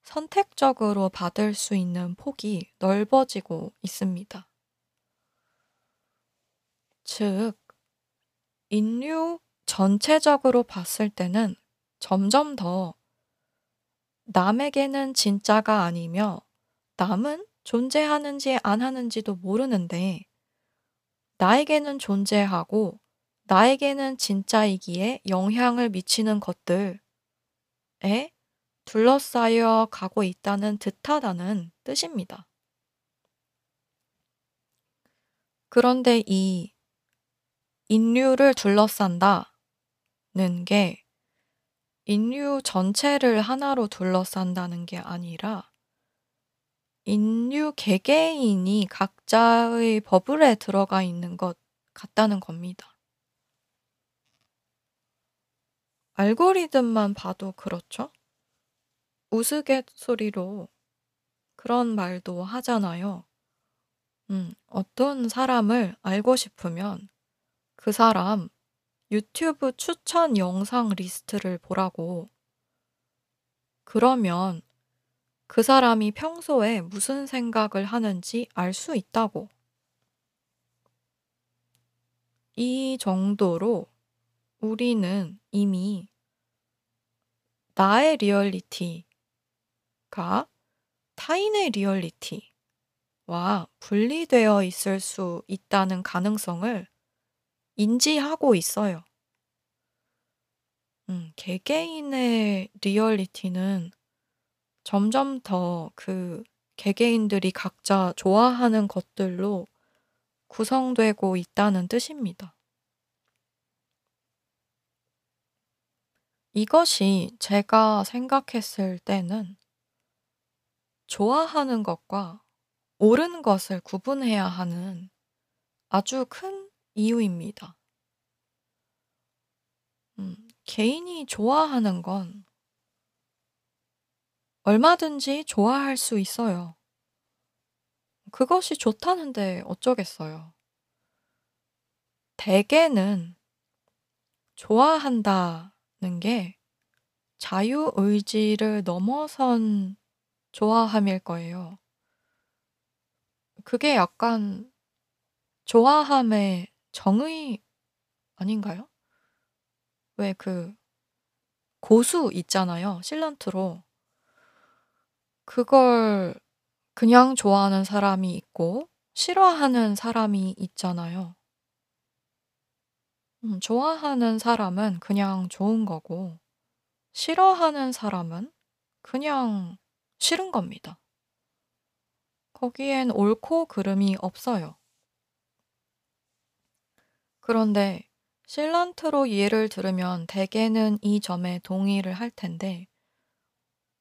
선택적으로 받을 수 있는 폭이 넓어지고 있습니다. 즉, 인류 전체적으로 봤을 때는 점점 더 남에게는 진짜가 아니며 남은 존재하는지 안 하는지도 모르는데 나에게는 존재하고 나에게는 진짜이기에 영향을 미치는 것들에 둘러싸여 가고 있다는 듯하다는 뜻입니다. 그런데 이 인류를 둘러싼다는 게 인류 전체를 하나로 둘러싼다는 게 아니라 인류 개개인이 각자의 버블에 들어가 있는 것 같다는 겁니다. 알고리즘만 봐도 그렇죠? 우스갯소리로 그런 말도 하잖아요. 음, 어떤 사람을 알고 싶으면 그 사람 유튜브 추천 영상 리스트를 보라고. 그러면 그 사람이 평소에 무슨 생각을 하는지 알 수 있다고. 이 정도로 우리는 이미 나의 리얼리티, 리얼리티가 타인의 리얼리티와 분리되어 있을 수 있다는 가능성을 인지하고 있어요. 음, 개개인의 리얼리티는 점점 더 그 개개인들이 각자 좋아하는 것들로 구성되고 있다는 뜻입니다. 이것이 제가 생각했을 때는 좋아하는 것과 옳은 것을 구분해야 하는 아주 큰 이유입니다. 음, 개인이 좋아하는 건 얼마든지 좋아할 수 있어요. 그것이 좋다는데 어쩌겠어요. 대개는 좋아한다는 게 자유의지를 넘어선 좋아함일 거예요. 그게 약간 좋아함의 정의 아닌가요? 왜 그 고수 있잖아요, 실란트로. 그걸 그냥 좋아하는 사람이 있고 싫어하는 사람이 있잖아요. 음, 좋아하는 사람은 그냥 좋은 거고, 싫어하는 사람은 그냥 싫은 겁니다. 거기엔 옳고 그름이 없어요. 그런데 실란트로 예를 들으면 대개는 이 점에 동의를 할 텐데,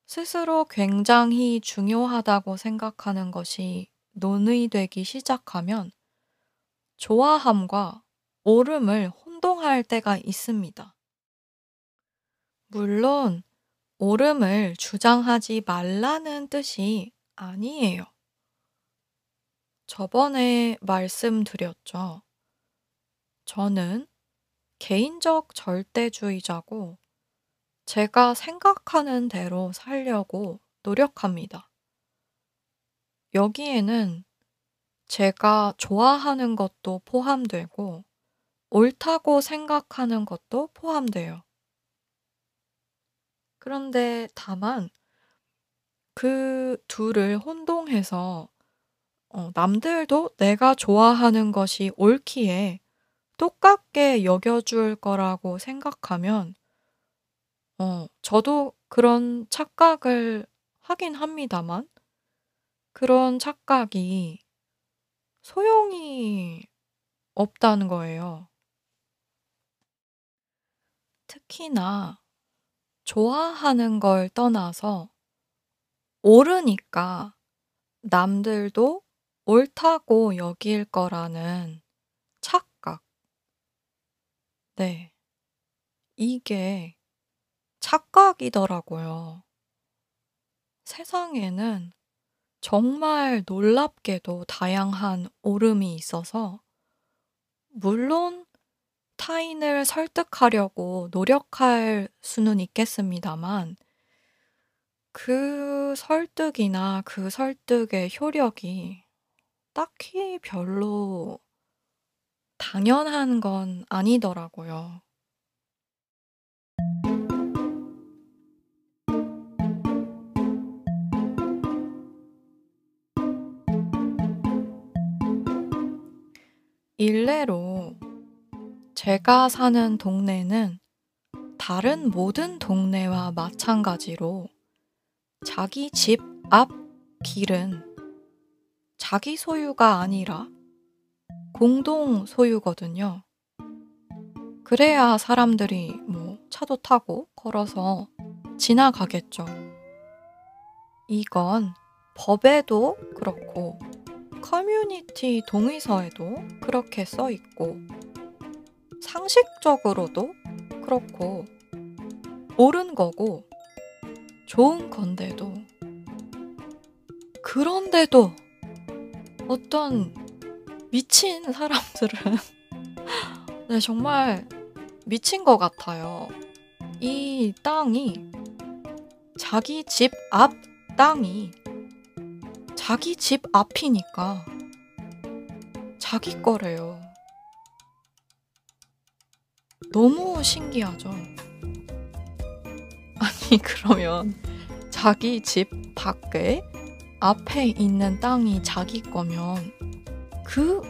스스로 굉장히 중요하다고 생각하는 것이 논의되기 시작하면 좋아함과 옳음을 혼동할 때가 있습니다. 물론 옳음을 주장하지 말라는 뜻이 아니에요. 저번에 말씀드렸죠. 저는 개인적 절대주의자고 제가 생각하는 대로 살려고 노력합니다. 여기에는 제가 좋아하는 것도 포함되고 옳다고 생각하는 것도 포함돼요. 그런데 다만 그 둘을 혼동해서 어, 남들도 내가 좋아하는 것이 옳기에 똑같게 여겨줄 거라고 생각하면 어, 저도 그런 착각을 하긴 합니다만 그런 착각이 소용이 없다는 거예요. 특히나 좋아하는 걸 떠나서 옳으니까 남들도 옳다고 여길 거라는 착각. 네. 이게 착각이더라고요. 세상에는 정말 놀랍게도 다양한 옳음이 있어서 물론 타인을 설득하려고 노력할 수는 있겠습니다만 그 설득이나 그 설득의 효력이 딱히 별로 당연한 건 아니더라고요. 일례로 제가 사는 동네는 다른 모든 동네와 마찬가지로 자기 집 앞 길은 자기 소유가 아니라 공동 소유거든요. 그래야 사람들이 뭐 차도 타고 걸어서 지나가겠죠. 이건 법에도 그렇고 커뮤니티 동의서에도 그렇게 써 있고 상식적으로도 그렇고 옳은 거고 좋은 건데도 그런데도 어떤 미친 사람들은 [LAUGHS] 네, 정말 미친 것 같아요. 이 땅이 자기 집 앞 땅이 자기 집 앞이니까 자기 거래요. 너무 신기하죠. [LAUGHS] 아니, 그러면 자기 집 밖에 앞에 있는 땅이 자기 거면 그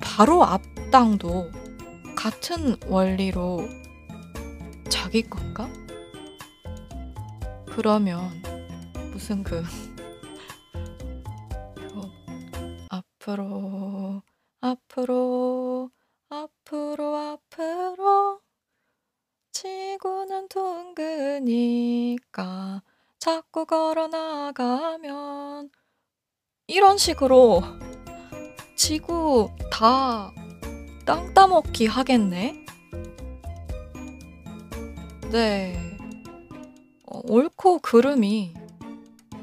바로 앞 땅도 같은 원리로 자기 건가? 그러면 무슨 그 [LAUGHS] 어, 앞으로 앞으로 앞으로 앞으로 지구는 둥그니까 자꾸 걸어 나가면 이런 식으로 지구 다 땅 따먹기 하겠네? 네. 어, 옳고 그름이,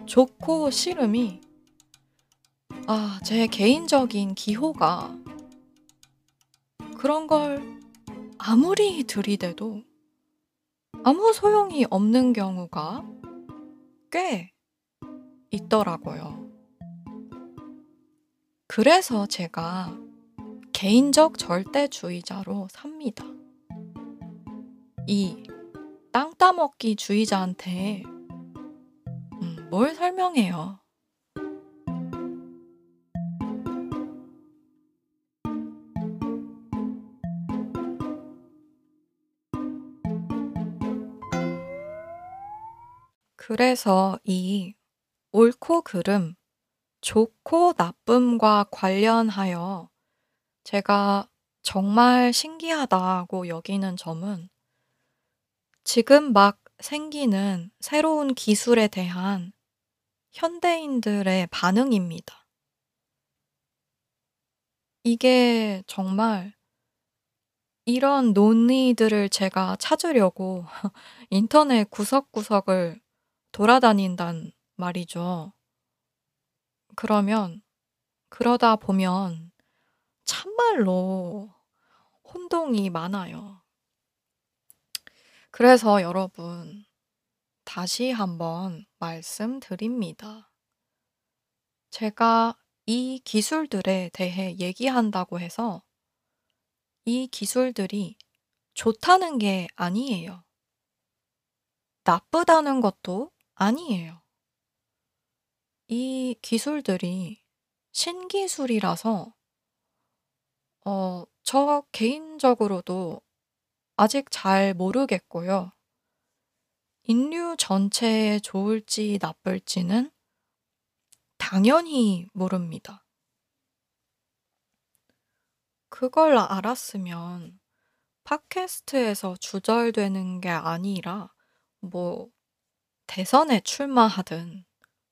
좋고 싫음이, 아, 제 개인적인 기호가 그런 걸 아무리 들이대도 아무 소용이 없는 경우가 꽤 있더라고요. 그래서 제가 개인적 절대주의자로 삽니다. 이 땅 따먹기 주의자한테 음, 뭘 설명해요? 그래서 이 옳고 그름, 좋고 나쁨과 관련하여 제가 정말 신기하다고 여기는 점은 지금 막 생기는 새로운 기술에 대한 현대인들의 반응입니다. 이게 정말 이런 논의들을 제가 찾으려고 [LAUGHS] 인터넷 구석구석을 돌아다닌단 말이죠. 그러면 그러다 보면 참말로 혼동이 많아요. 그래서 여러분, 다시 한번 말씀드립니다. 제가 이 기술들에 대해 얘기한다고 해서 이 기술들이 좋다는 게 아니에요. 나쁘다는 것도 아니에요. 이 기술들이 신기술이라서 어, 저 개인적으로도 아직 잘 모르겠고요. 인류 전체에 좋을지 나쁠지는 당연히 모릅니다. 그걸 알았으면 팟캐스트에서 주절되는 게 아니라 뭐 대선에 출마하든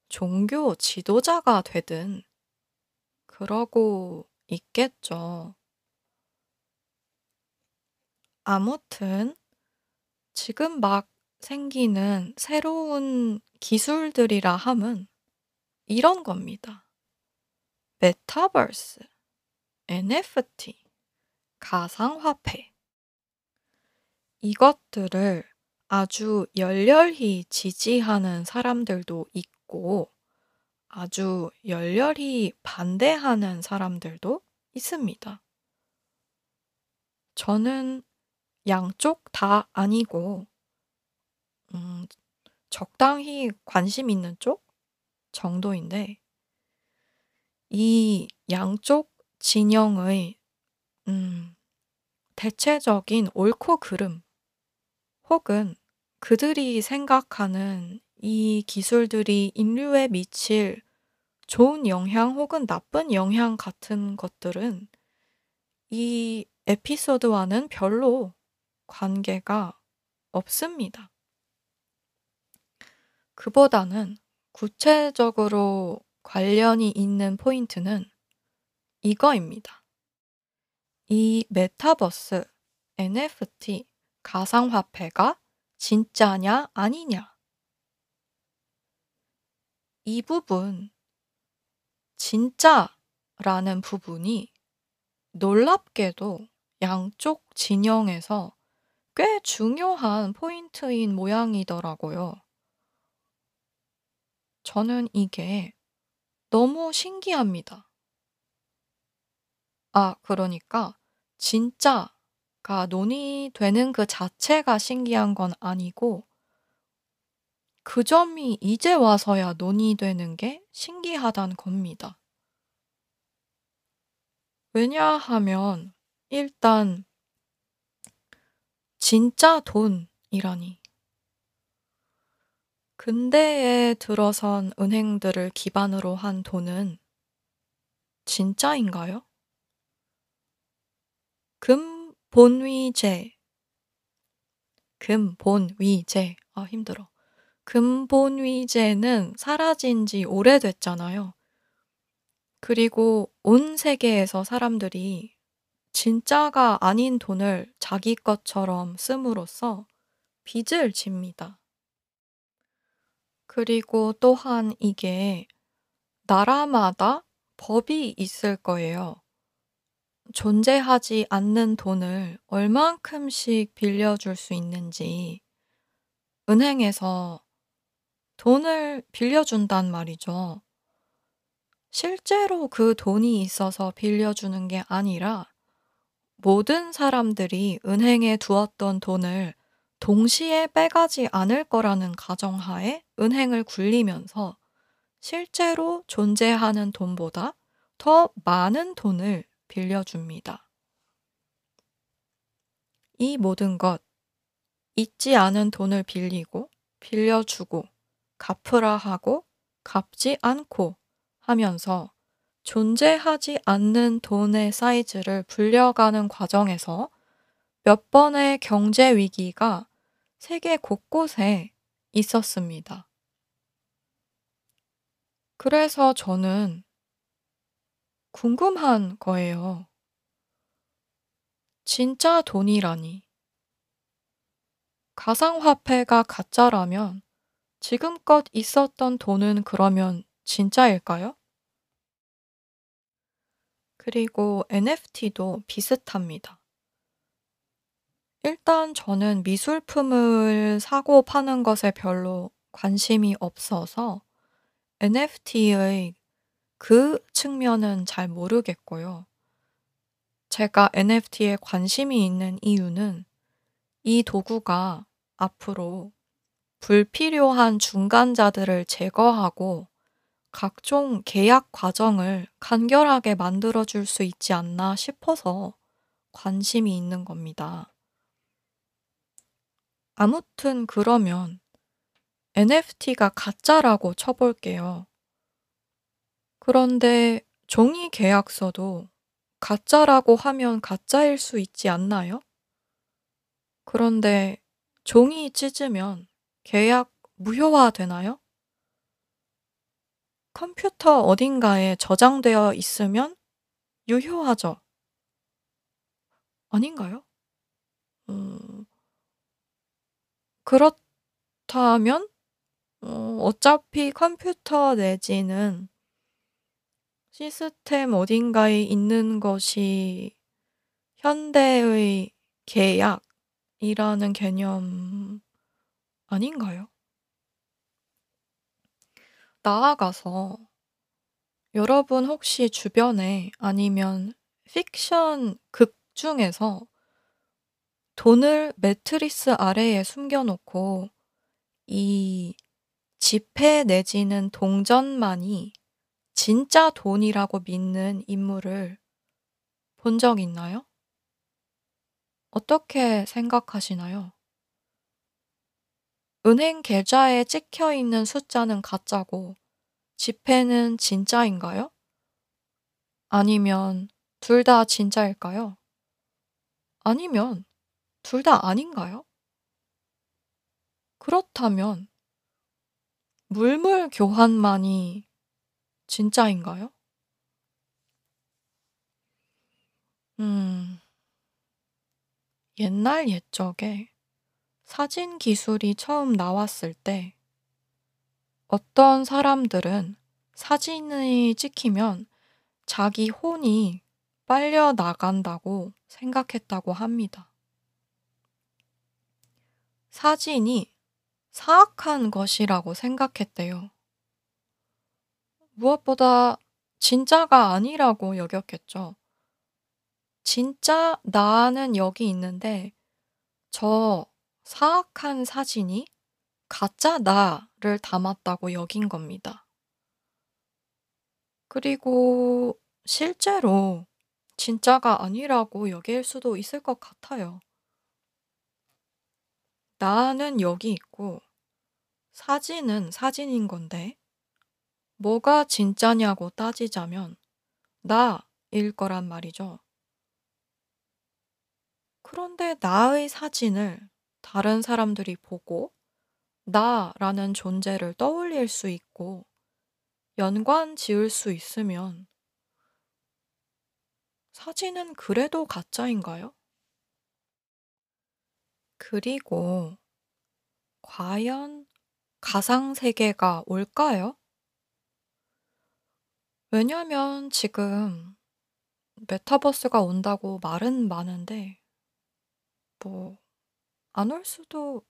종교 지도자가 되든 그러고 있겠죠. 아무튼 지금 막 생기는 새로운 기술들이라 함은 이런 겁니다. 메타버스, NFT, 가상화폐. 이것들을 아주 열렬히 지지하는 사람들도 있고 아주 열렬히 반대하는 사람들도 있습니다. 저는 양쪽 다 아니고 음 적당히 관심 있는 쪽 정도인데 이 양쪽 진영의 음 대체적인 옳고 그름 혹은 그들이 생각하는 이 기술들이 인류에 미칠 좋은 영향 혹은 나쁜 영향 같은 것들은 이 에피소드와는 별로 관계가 없습니다. 그보다는 구체적으로 관련이 있는 포인트는 이거입니다. 이 메타버스, NFT, 가상화폐가 진짜냐 아니냐. 이 부분, 진짜라는 부분이 놀랍게도 양쪽 진영에서 꽤 중요한 포인트인 모양이더라고요. 저는 이게 너무 신기합니다. 아, 그러니까 진짜 가 논의되는 그 자체가 신기한 건 아니고 그 점이 이제 와서야 논의되는 게 신기하단 겁니다. 왜냐하면 일단 진짜 돈이라니. 근대에 들어선 은행들을 기반으로 한 돈은 진짜인가요? 금 본위제. 금본위제. 아, 힘들어. 금본위제는 사라진 지 오래됐잖아요. 그리고 온 세계에서 사람들이 진짜가 아닌 돈을 자기 것처럼 씀으로써 빚을 집니다. 그리고 또한 이게 나라마다 법이 있을 거예요. 존재하지 않는 돈을 얼만큼씩 빌려줄 수 있는지 은행에서 돈을 빌려준단 말이죠. 실제로 그 돈이 있어서 빌려주는 게 아니라 모든 사람들이 은행에 두었던 돈을 동시에 빼가지 않을 거라는 가정하에 은행을 굴리면서 실제로 존재하는 돈보다 더 많은 돈을 빌려줍니다. 이 모든 것, 있지 않은 돈을 빌리고, 빌려주고, 갚으라 하고, 갚지 않고 하면서 존재하지 않는 돈의 사이즈를 불려가는 과정에서 몇 번의 경제 위기가 세계 곳곳에 있었습니다. 그래서 저는 궁금한 거예요. 진짜 돈이라니. 가상화폐가 가짜라면 지금껏 있었던 돈은 그러면 진짜일까요? 그리고 NFT도 비슷합니다. 일단 저는 미술품을 사고 파는 것에 별로 관심이 없어서 NFT의 그 측면은 잘 모르겠고요. 제가 NFT에 관심이 있는 이유는 이 도구가 앞으로 불필요한 중간자들을 제거하고 각종 계약 과정을 간결하게 만들어 줄 수 있지 않나 싶어서 관심이 있는 겁니다. 아무튼 그러면 NFT가 가짜라고 쳐볼게요. 그런데 종이 계약서도 가짜라고 하면 가짜일 수 있지 않나요? 그런데 종이 찢으면 계약 무효화 되나요? 컴퓨터 어딘가에 저장되어 있으면 유효하죠. 아닌가요? 음, 그렇다면 어, 어차피 컴퓨터 내지는 시스템 어딘가에 있는 것이 현대의 계약이라는 개념 아닌가요? 나아가서 여러분 혹시 주변에 아니면 픽션 극 중에서 돈을 매트리스 아래에 숨겨 놓고 이 지폐 내지는 동전만이 진짜 돈이라고 믿는 인물을 본 적 있나요? 어떻게 생각하시나요? 은행 계좌에 찍혀 있는 숫자는 가짜고 지폐는 진짜인가요? 아니면 둘 다 진짜일까요? 아니면 둘 다 아닌가요? 그렇다면 물물 교환만이 진짜인가요? 음, 옛날 옛적에 사진 기술이 처음 나왔을 때 어떤 사람들은 사진이 찍히면 자기 혼이 빨려 나간다고 생각했다고 합니다. 사진이 사악한 것이라고 생각했대요. 무엇보다 진짜가 아니라고 여겼겠죠. 진짜 나는 여기 있는데 저 사악한 사진이 가짜 담았다고 여긴 겁니다. 그리고 실제로 진짜가 아니라고 여길 수도 있을 것 같아요. 나는 여기 있고 사진은 사진인 건데 뭐가 진짜냐고 따지자면 나일 거란 말이죠. 그런데 나의 사진을 다른 사람들이 보고 나라는 존재를 떠올릴 수 있고 연관 지을 수 있으면 사진은 그래도 가짜인가요? 그리고 과연 가상 세계가 올까요? 왜냐면 지금 메타버스가 온다고 말은 많은데 뭐 안 올 수도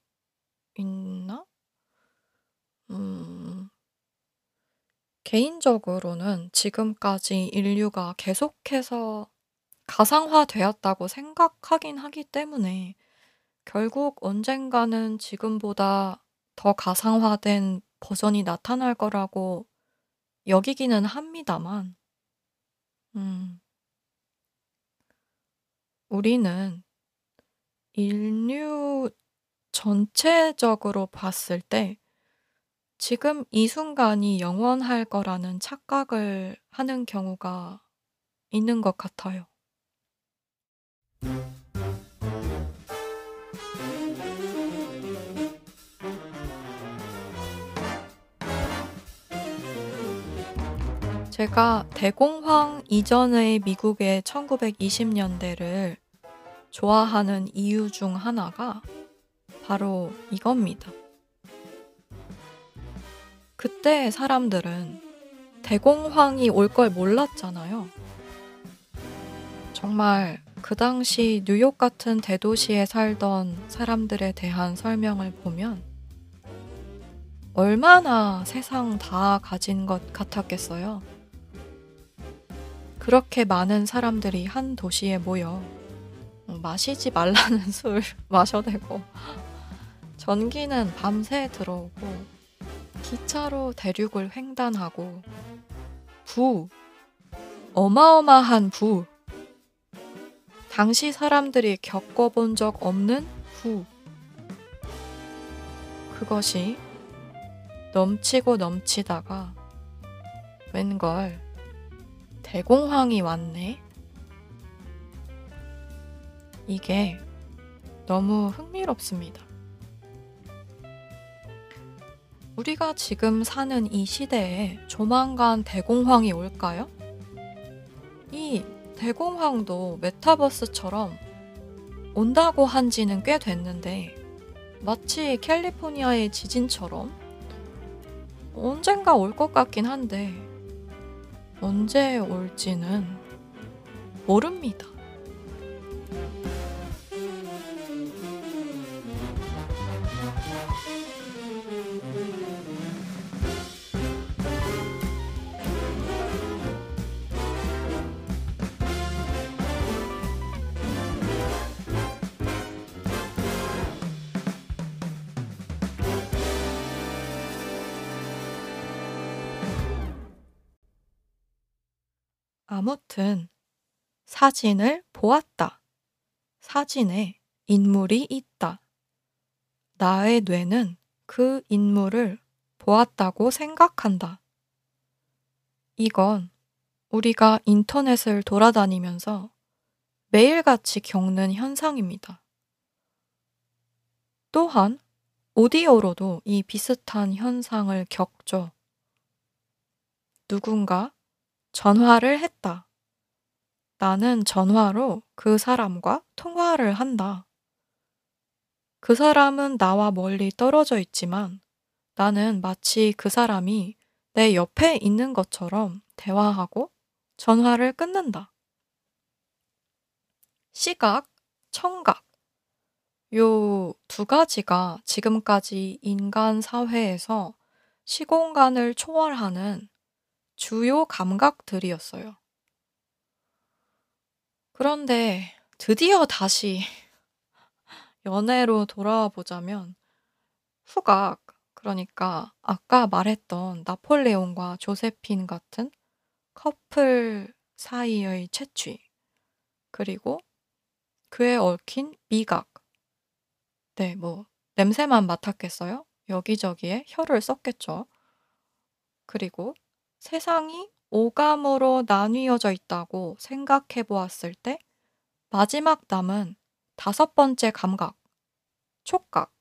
있나? 음. 개인적으로는 지금까지 인류가 계속해서 가상화되었다고 생각하긴 하기 때문에 결국 언젠가는 지금보다 더 가상화된 버전이 나타날 거라고 여기기는 합니다만, 음, 우리는 인류 전체적으로 봤을 때 지금 이 순간이 영원할 거라는 착각을 하는 경우가 있는 것 같아요. 제가 대공황 이전의 미국의 1920년대를 좋아하는 이유 중 하나가 바로 이겁니다. 그때 사람들은 대공황이 올 걸 몰랐잖아요. 정말 그 당시 뉴욕 같은 대도시에 살던 사람들에 대한 설명을 보면 얼마나 세상 다 가진 것 같았겠어요. 그렇게 많은 사람들이 한 도시에 모여 마시지 말라는 [LAUGHS] 술 마셔대고 전기는 밤새 들어오고 기차로 대륙을 횡단하고 부 어마어마한 부 당시 사람들이 겪어본 적 없는 부 그것이 넘치고 넘치다가 웬걸 대공황이 왔네. 이게 너무 흥미롭습니다. 우리가 지금 사는 이 시대에 조만간 대공황이 올까요? 이 대공황도 메타버스처럼 온다고 한 지는 꽤 됐는데 마치 캘리포니아의 지진처럼 언젠가 올 것 같긴 한데 언제 올지는 모릅니다. 아무튼 사진을 보았다. 사진에 인물이 있다. 나의 뇌는 그 인물을 보았다고 생각한다. 이건 우리가 인터넷을 돌아다니면서 매일같이 겪는 현상입니다. 또한 오디오로도 이 비슷한 현상을 겪죠. 누군가 전화를 했다. 나는 전화로 그 사람과 통화를 한다. 그 사람은 나와 멀리 떨어져 있지만 나는 마치 그 사람이 내 옆에 있는 것처럼 대화하고 전화를 끊는다. 시각, 청각. 요 두 가지가 지금까지 인간 사회에서 시공간을 초월하는 주요 감각들이었어요. 그런데 드디어 다시 연애로 돌아와 보자면 후각, 그러니까 아까 말했던 나폴레옹과 조세핀 같은 커플 사이의 채취, 그리고 그에 얽힌 미각. 네, 뭐, 냄새만 맡았겠어요? 여기저기에 혀를 썼겠죠. 그리고 세상이 오감으로 나뉘어져 있다고 생각해 보았을 때 마지막 남은 다섯 번째 감각, 촉각.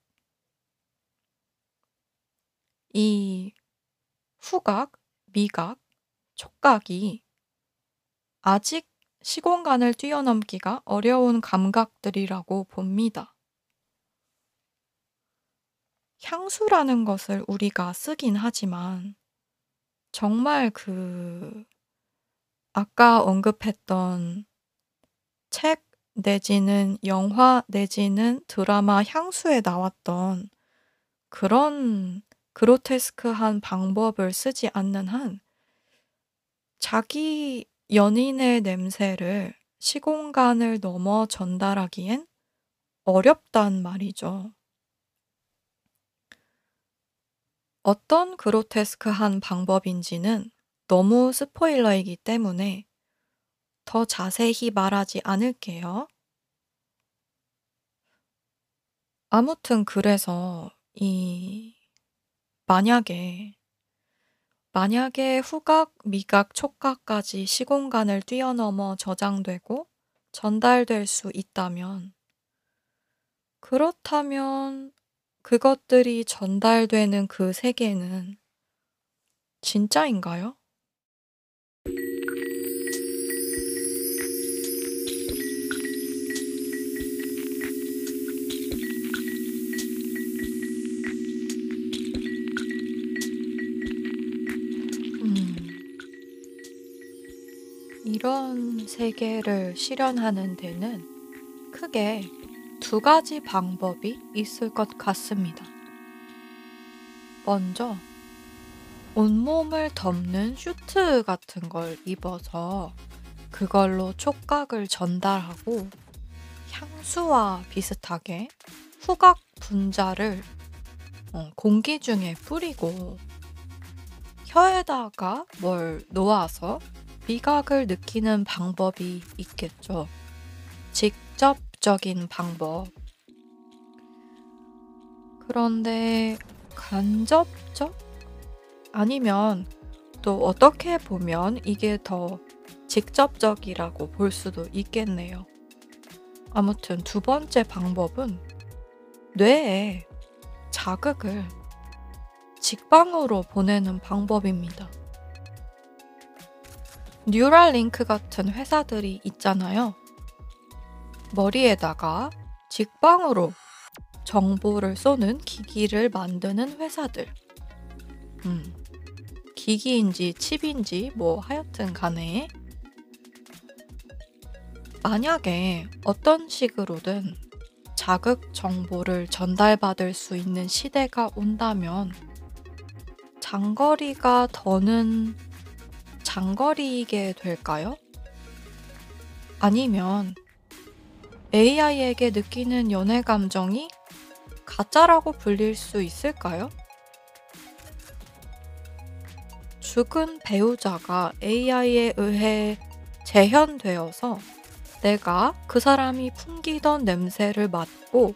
이 후각, 미각, 촉각이 아직 시공간을 뛰어넘기가 어려운 감각들이라고 봅니다. 향수라는 것을 우리가 쓰긴 하지만 정말 그 아까 언급했던 책 내지는 영화 내지는 드라마 향수에 나왔던 그런 그로테스크한 방법을 쓰지 않는 한 자기 연인의 냄새를 시공간을 넘어 전달하기엔 어렵단 말이죠. 어떤 그로테스크한 방법인지는 너무 스포일러이기 때문에 더 자세히 말하지 않을게요. 아무튼 그래서 이 만약에 만약에 후각, 미각, 촉각까지 시공간을 뛰어넘어 저장되고 전달될 수 있다면 그렇다면 그것들이 전달되는 그 세계는 진짜인가요? 음. 이런 세계를 실현하는 데는 크게 두 가지 방법이 있을 것 같습니다. 먼저, 온몸을 덮는 슈트 같은 걸 입어서 그걸로 촉각을 전달하고 향수와 비슷하게 후각 분자를 어, 공기 중에 뿌리고 혀에다가 뭘 놓아서 미각을 느끼는 방법이 있겠죠. 직접 적인 방법. 그런데 간접적? 아니면 또 어떻게 보면 이게 더 직접적이라고 볼 수도 있겠네요. 아무튼 두 번째 방법은 뇌에 자극을 직방으로 보내는 방법입니다. 뉴랄링크 같은 회사들이 있잖아요. 머리에다가 직방으로 정보를 쏘는 기기를 만드는 회사들. 음, 기기인지 칩인지 뭐 하여튼 간에 만약에 어떤 식으로든 자극 정보를 전달받을 수 있는 시대가 온다면 장거리가 더는 장거리이게 될까요? 아니면 AI에게 느끼는 연애 감정이 가짜라고 불릴 수 있을까요? 죽은 배우자가 AI에 의해 재현되어서 내가 그 사람이 풍기던 냄새를 맡고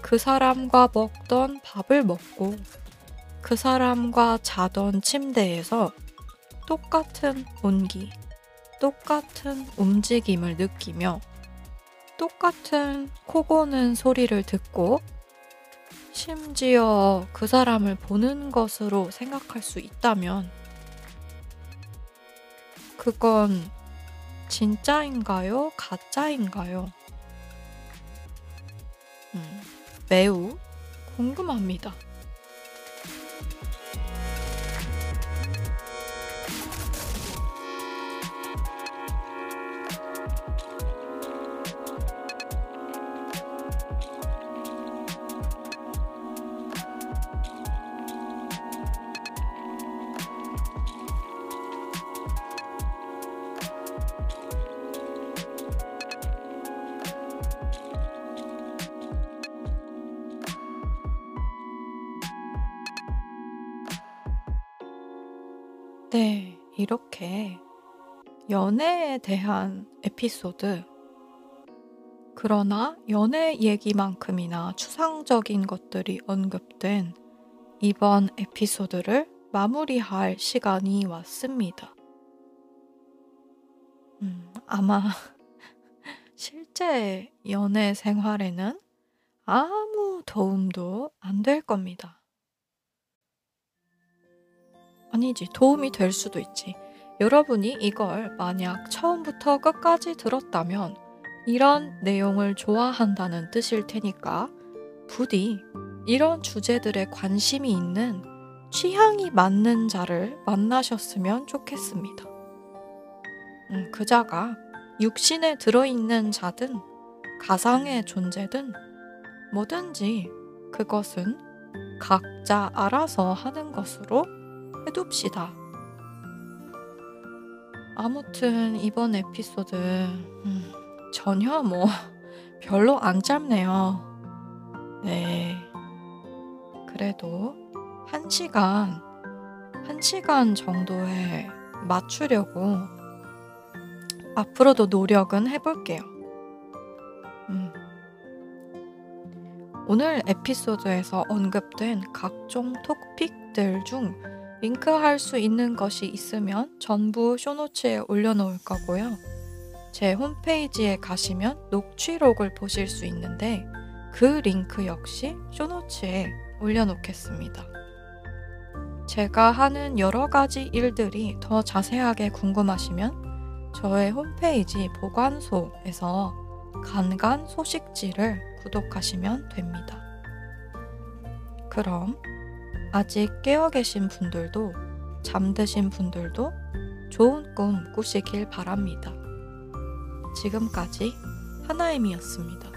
그 사람과 먹던 밥을 먹고 그 사람과 자던 침대에서 똑같은 온기, 똑같은 움직임을 느끼며 똑같은 코 고는 소리를 듣고 심지어 그 사람을 보는 것으로 생각할 수 있다면 그건 진짜인가요? 가짜인가요? 음, 매우 궁금합니다. 이렇게 연애에 대한 에피소드, 그러나 연애 얘기만큼이나 추상적인 것들이 언급된 이번 에피소드를 마무리할 시간이 왔습니다. 음, 아마 [LAUGHS] 실제 연애 생활에는 아무 도움도 안 될 겁니다. 아니지, 도움이 될 수도 있지. 여러분이 이걸 만약 처음부터 끝까지 들었다면 이런 내용을 좋아한다는 뜻일 테니까 부디 이런 주제들에 관심이 있는 취향이 맞는 자를 만나셨으면 좋겠습니다. 음, 그 자가 육신에 들어있는 자든 가상의 존재든 뭐든지 그것은 각자 알아서 하는 것으로 해둡시다. 아무튼 이번 에피소드 음, 전혀 뭐 [LAUGHS] 별로 안 짧네요. 네. 그래도 한 시간, 한 시간 정도에 맞추려고 앞으로도 노력은 해볼게요. 음. 오늘 에피소드에서 언급된 각종 토픽들 중 링크할 수 있는 것이 있으면 전부 쇼노츠에 올려놓을 거고요. 제 홈페이지에 가시면 녹취록을 보실 수 있는데 그 링크 역시 쇼노츠에 올려놓겠습니다. 제가 하는 여러 가지 일들이 더 자세하게 궁금하시면 저의 홈페이지 보관소에서 간간 소식지를 구독하시면 됩니다. 그럼 아직 깨어 계신 분들도 잠드신 분들도 좋은 꿈 꾸시길 바랍니다. 지금까지 하나임이었습니다.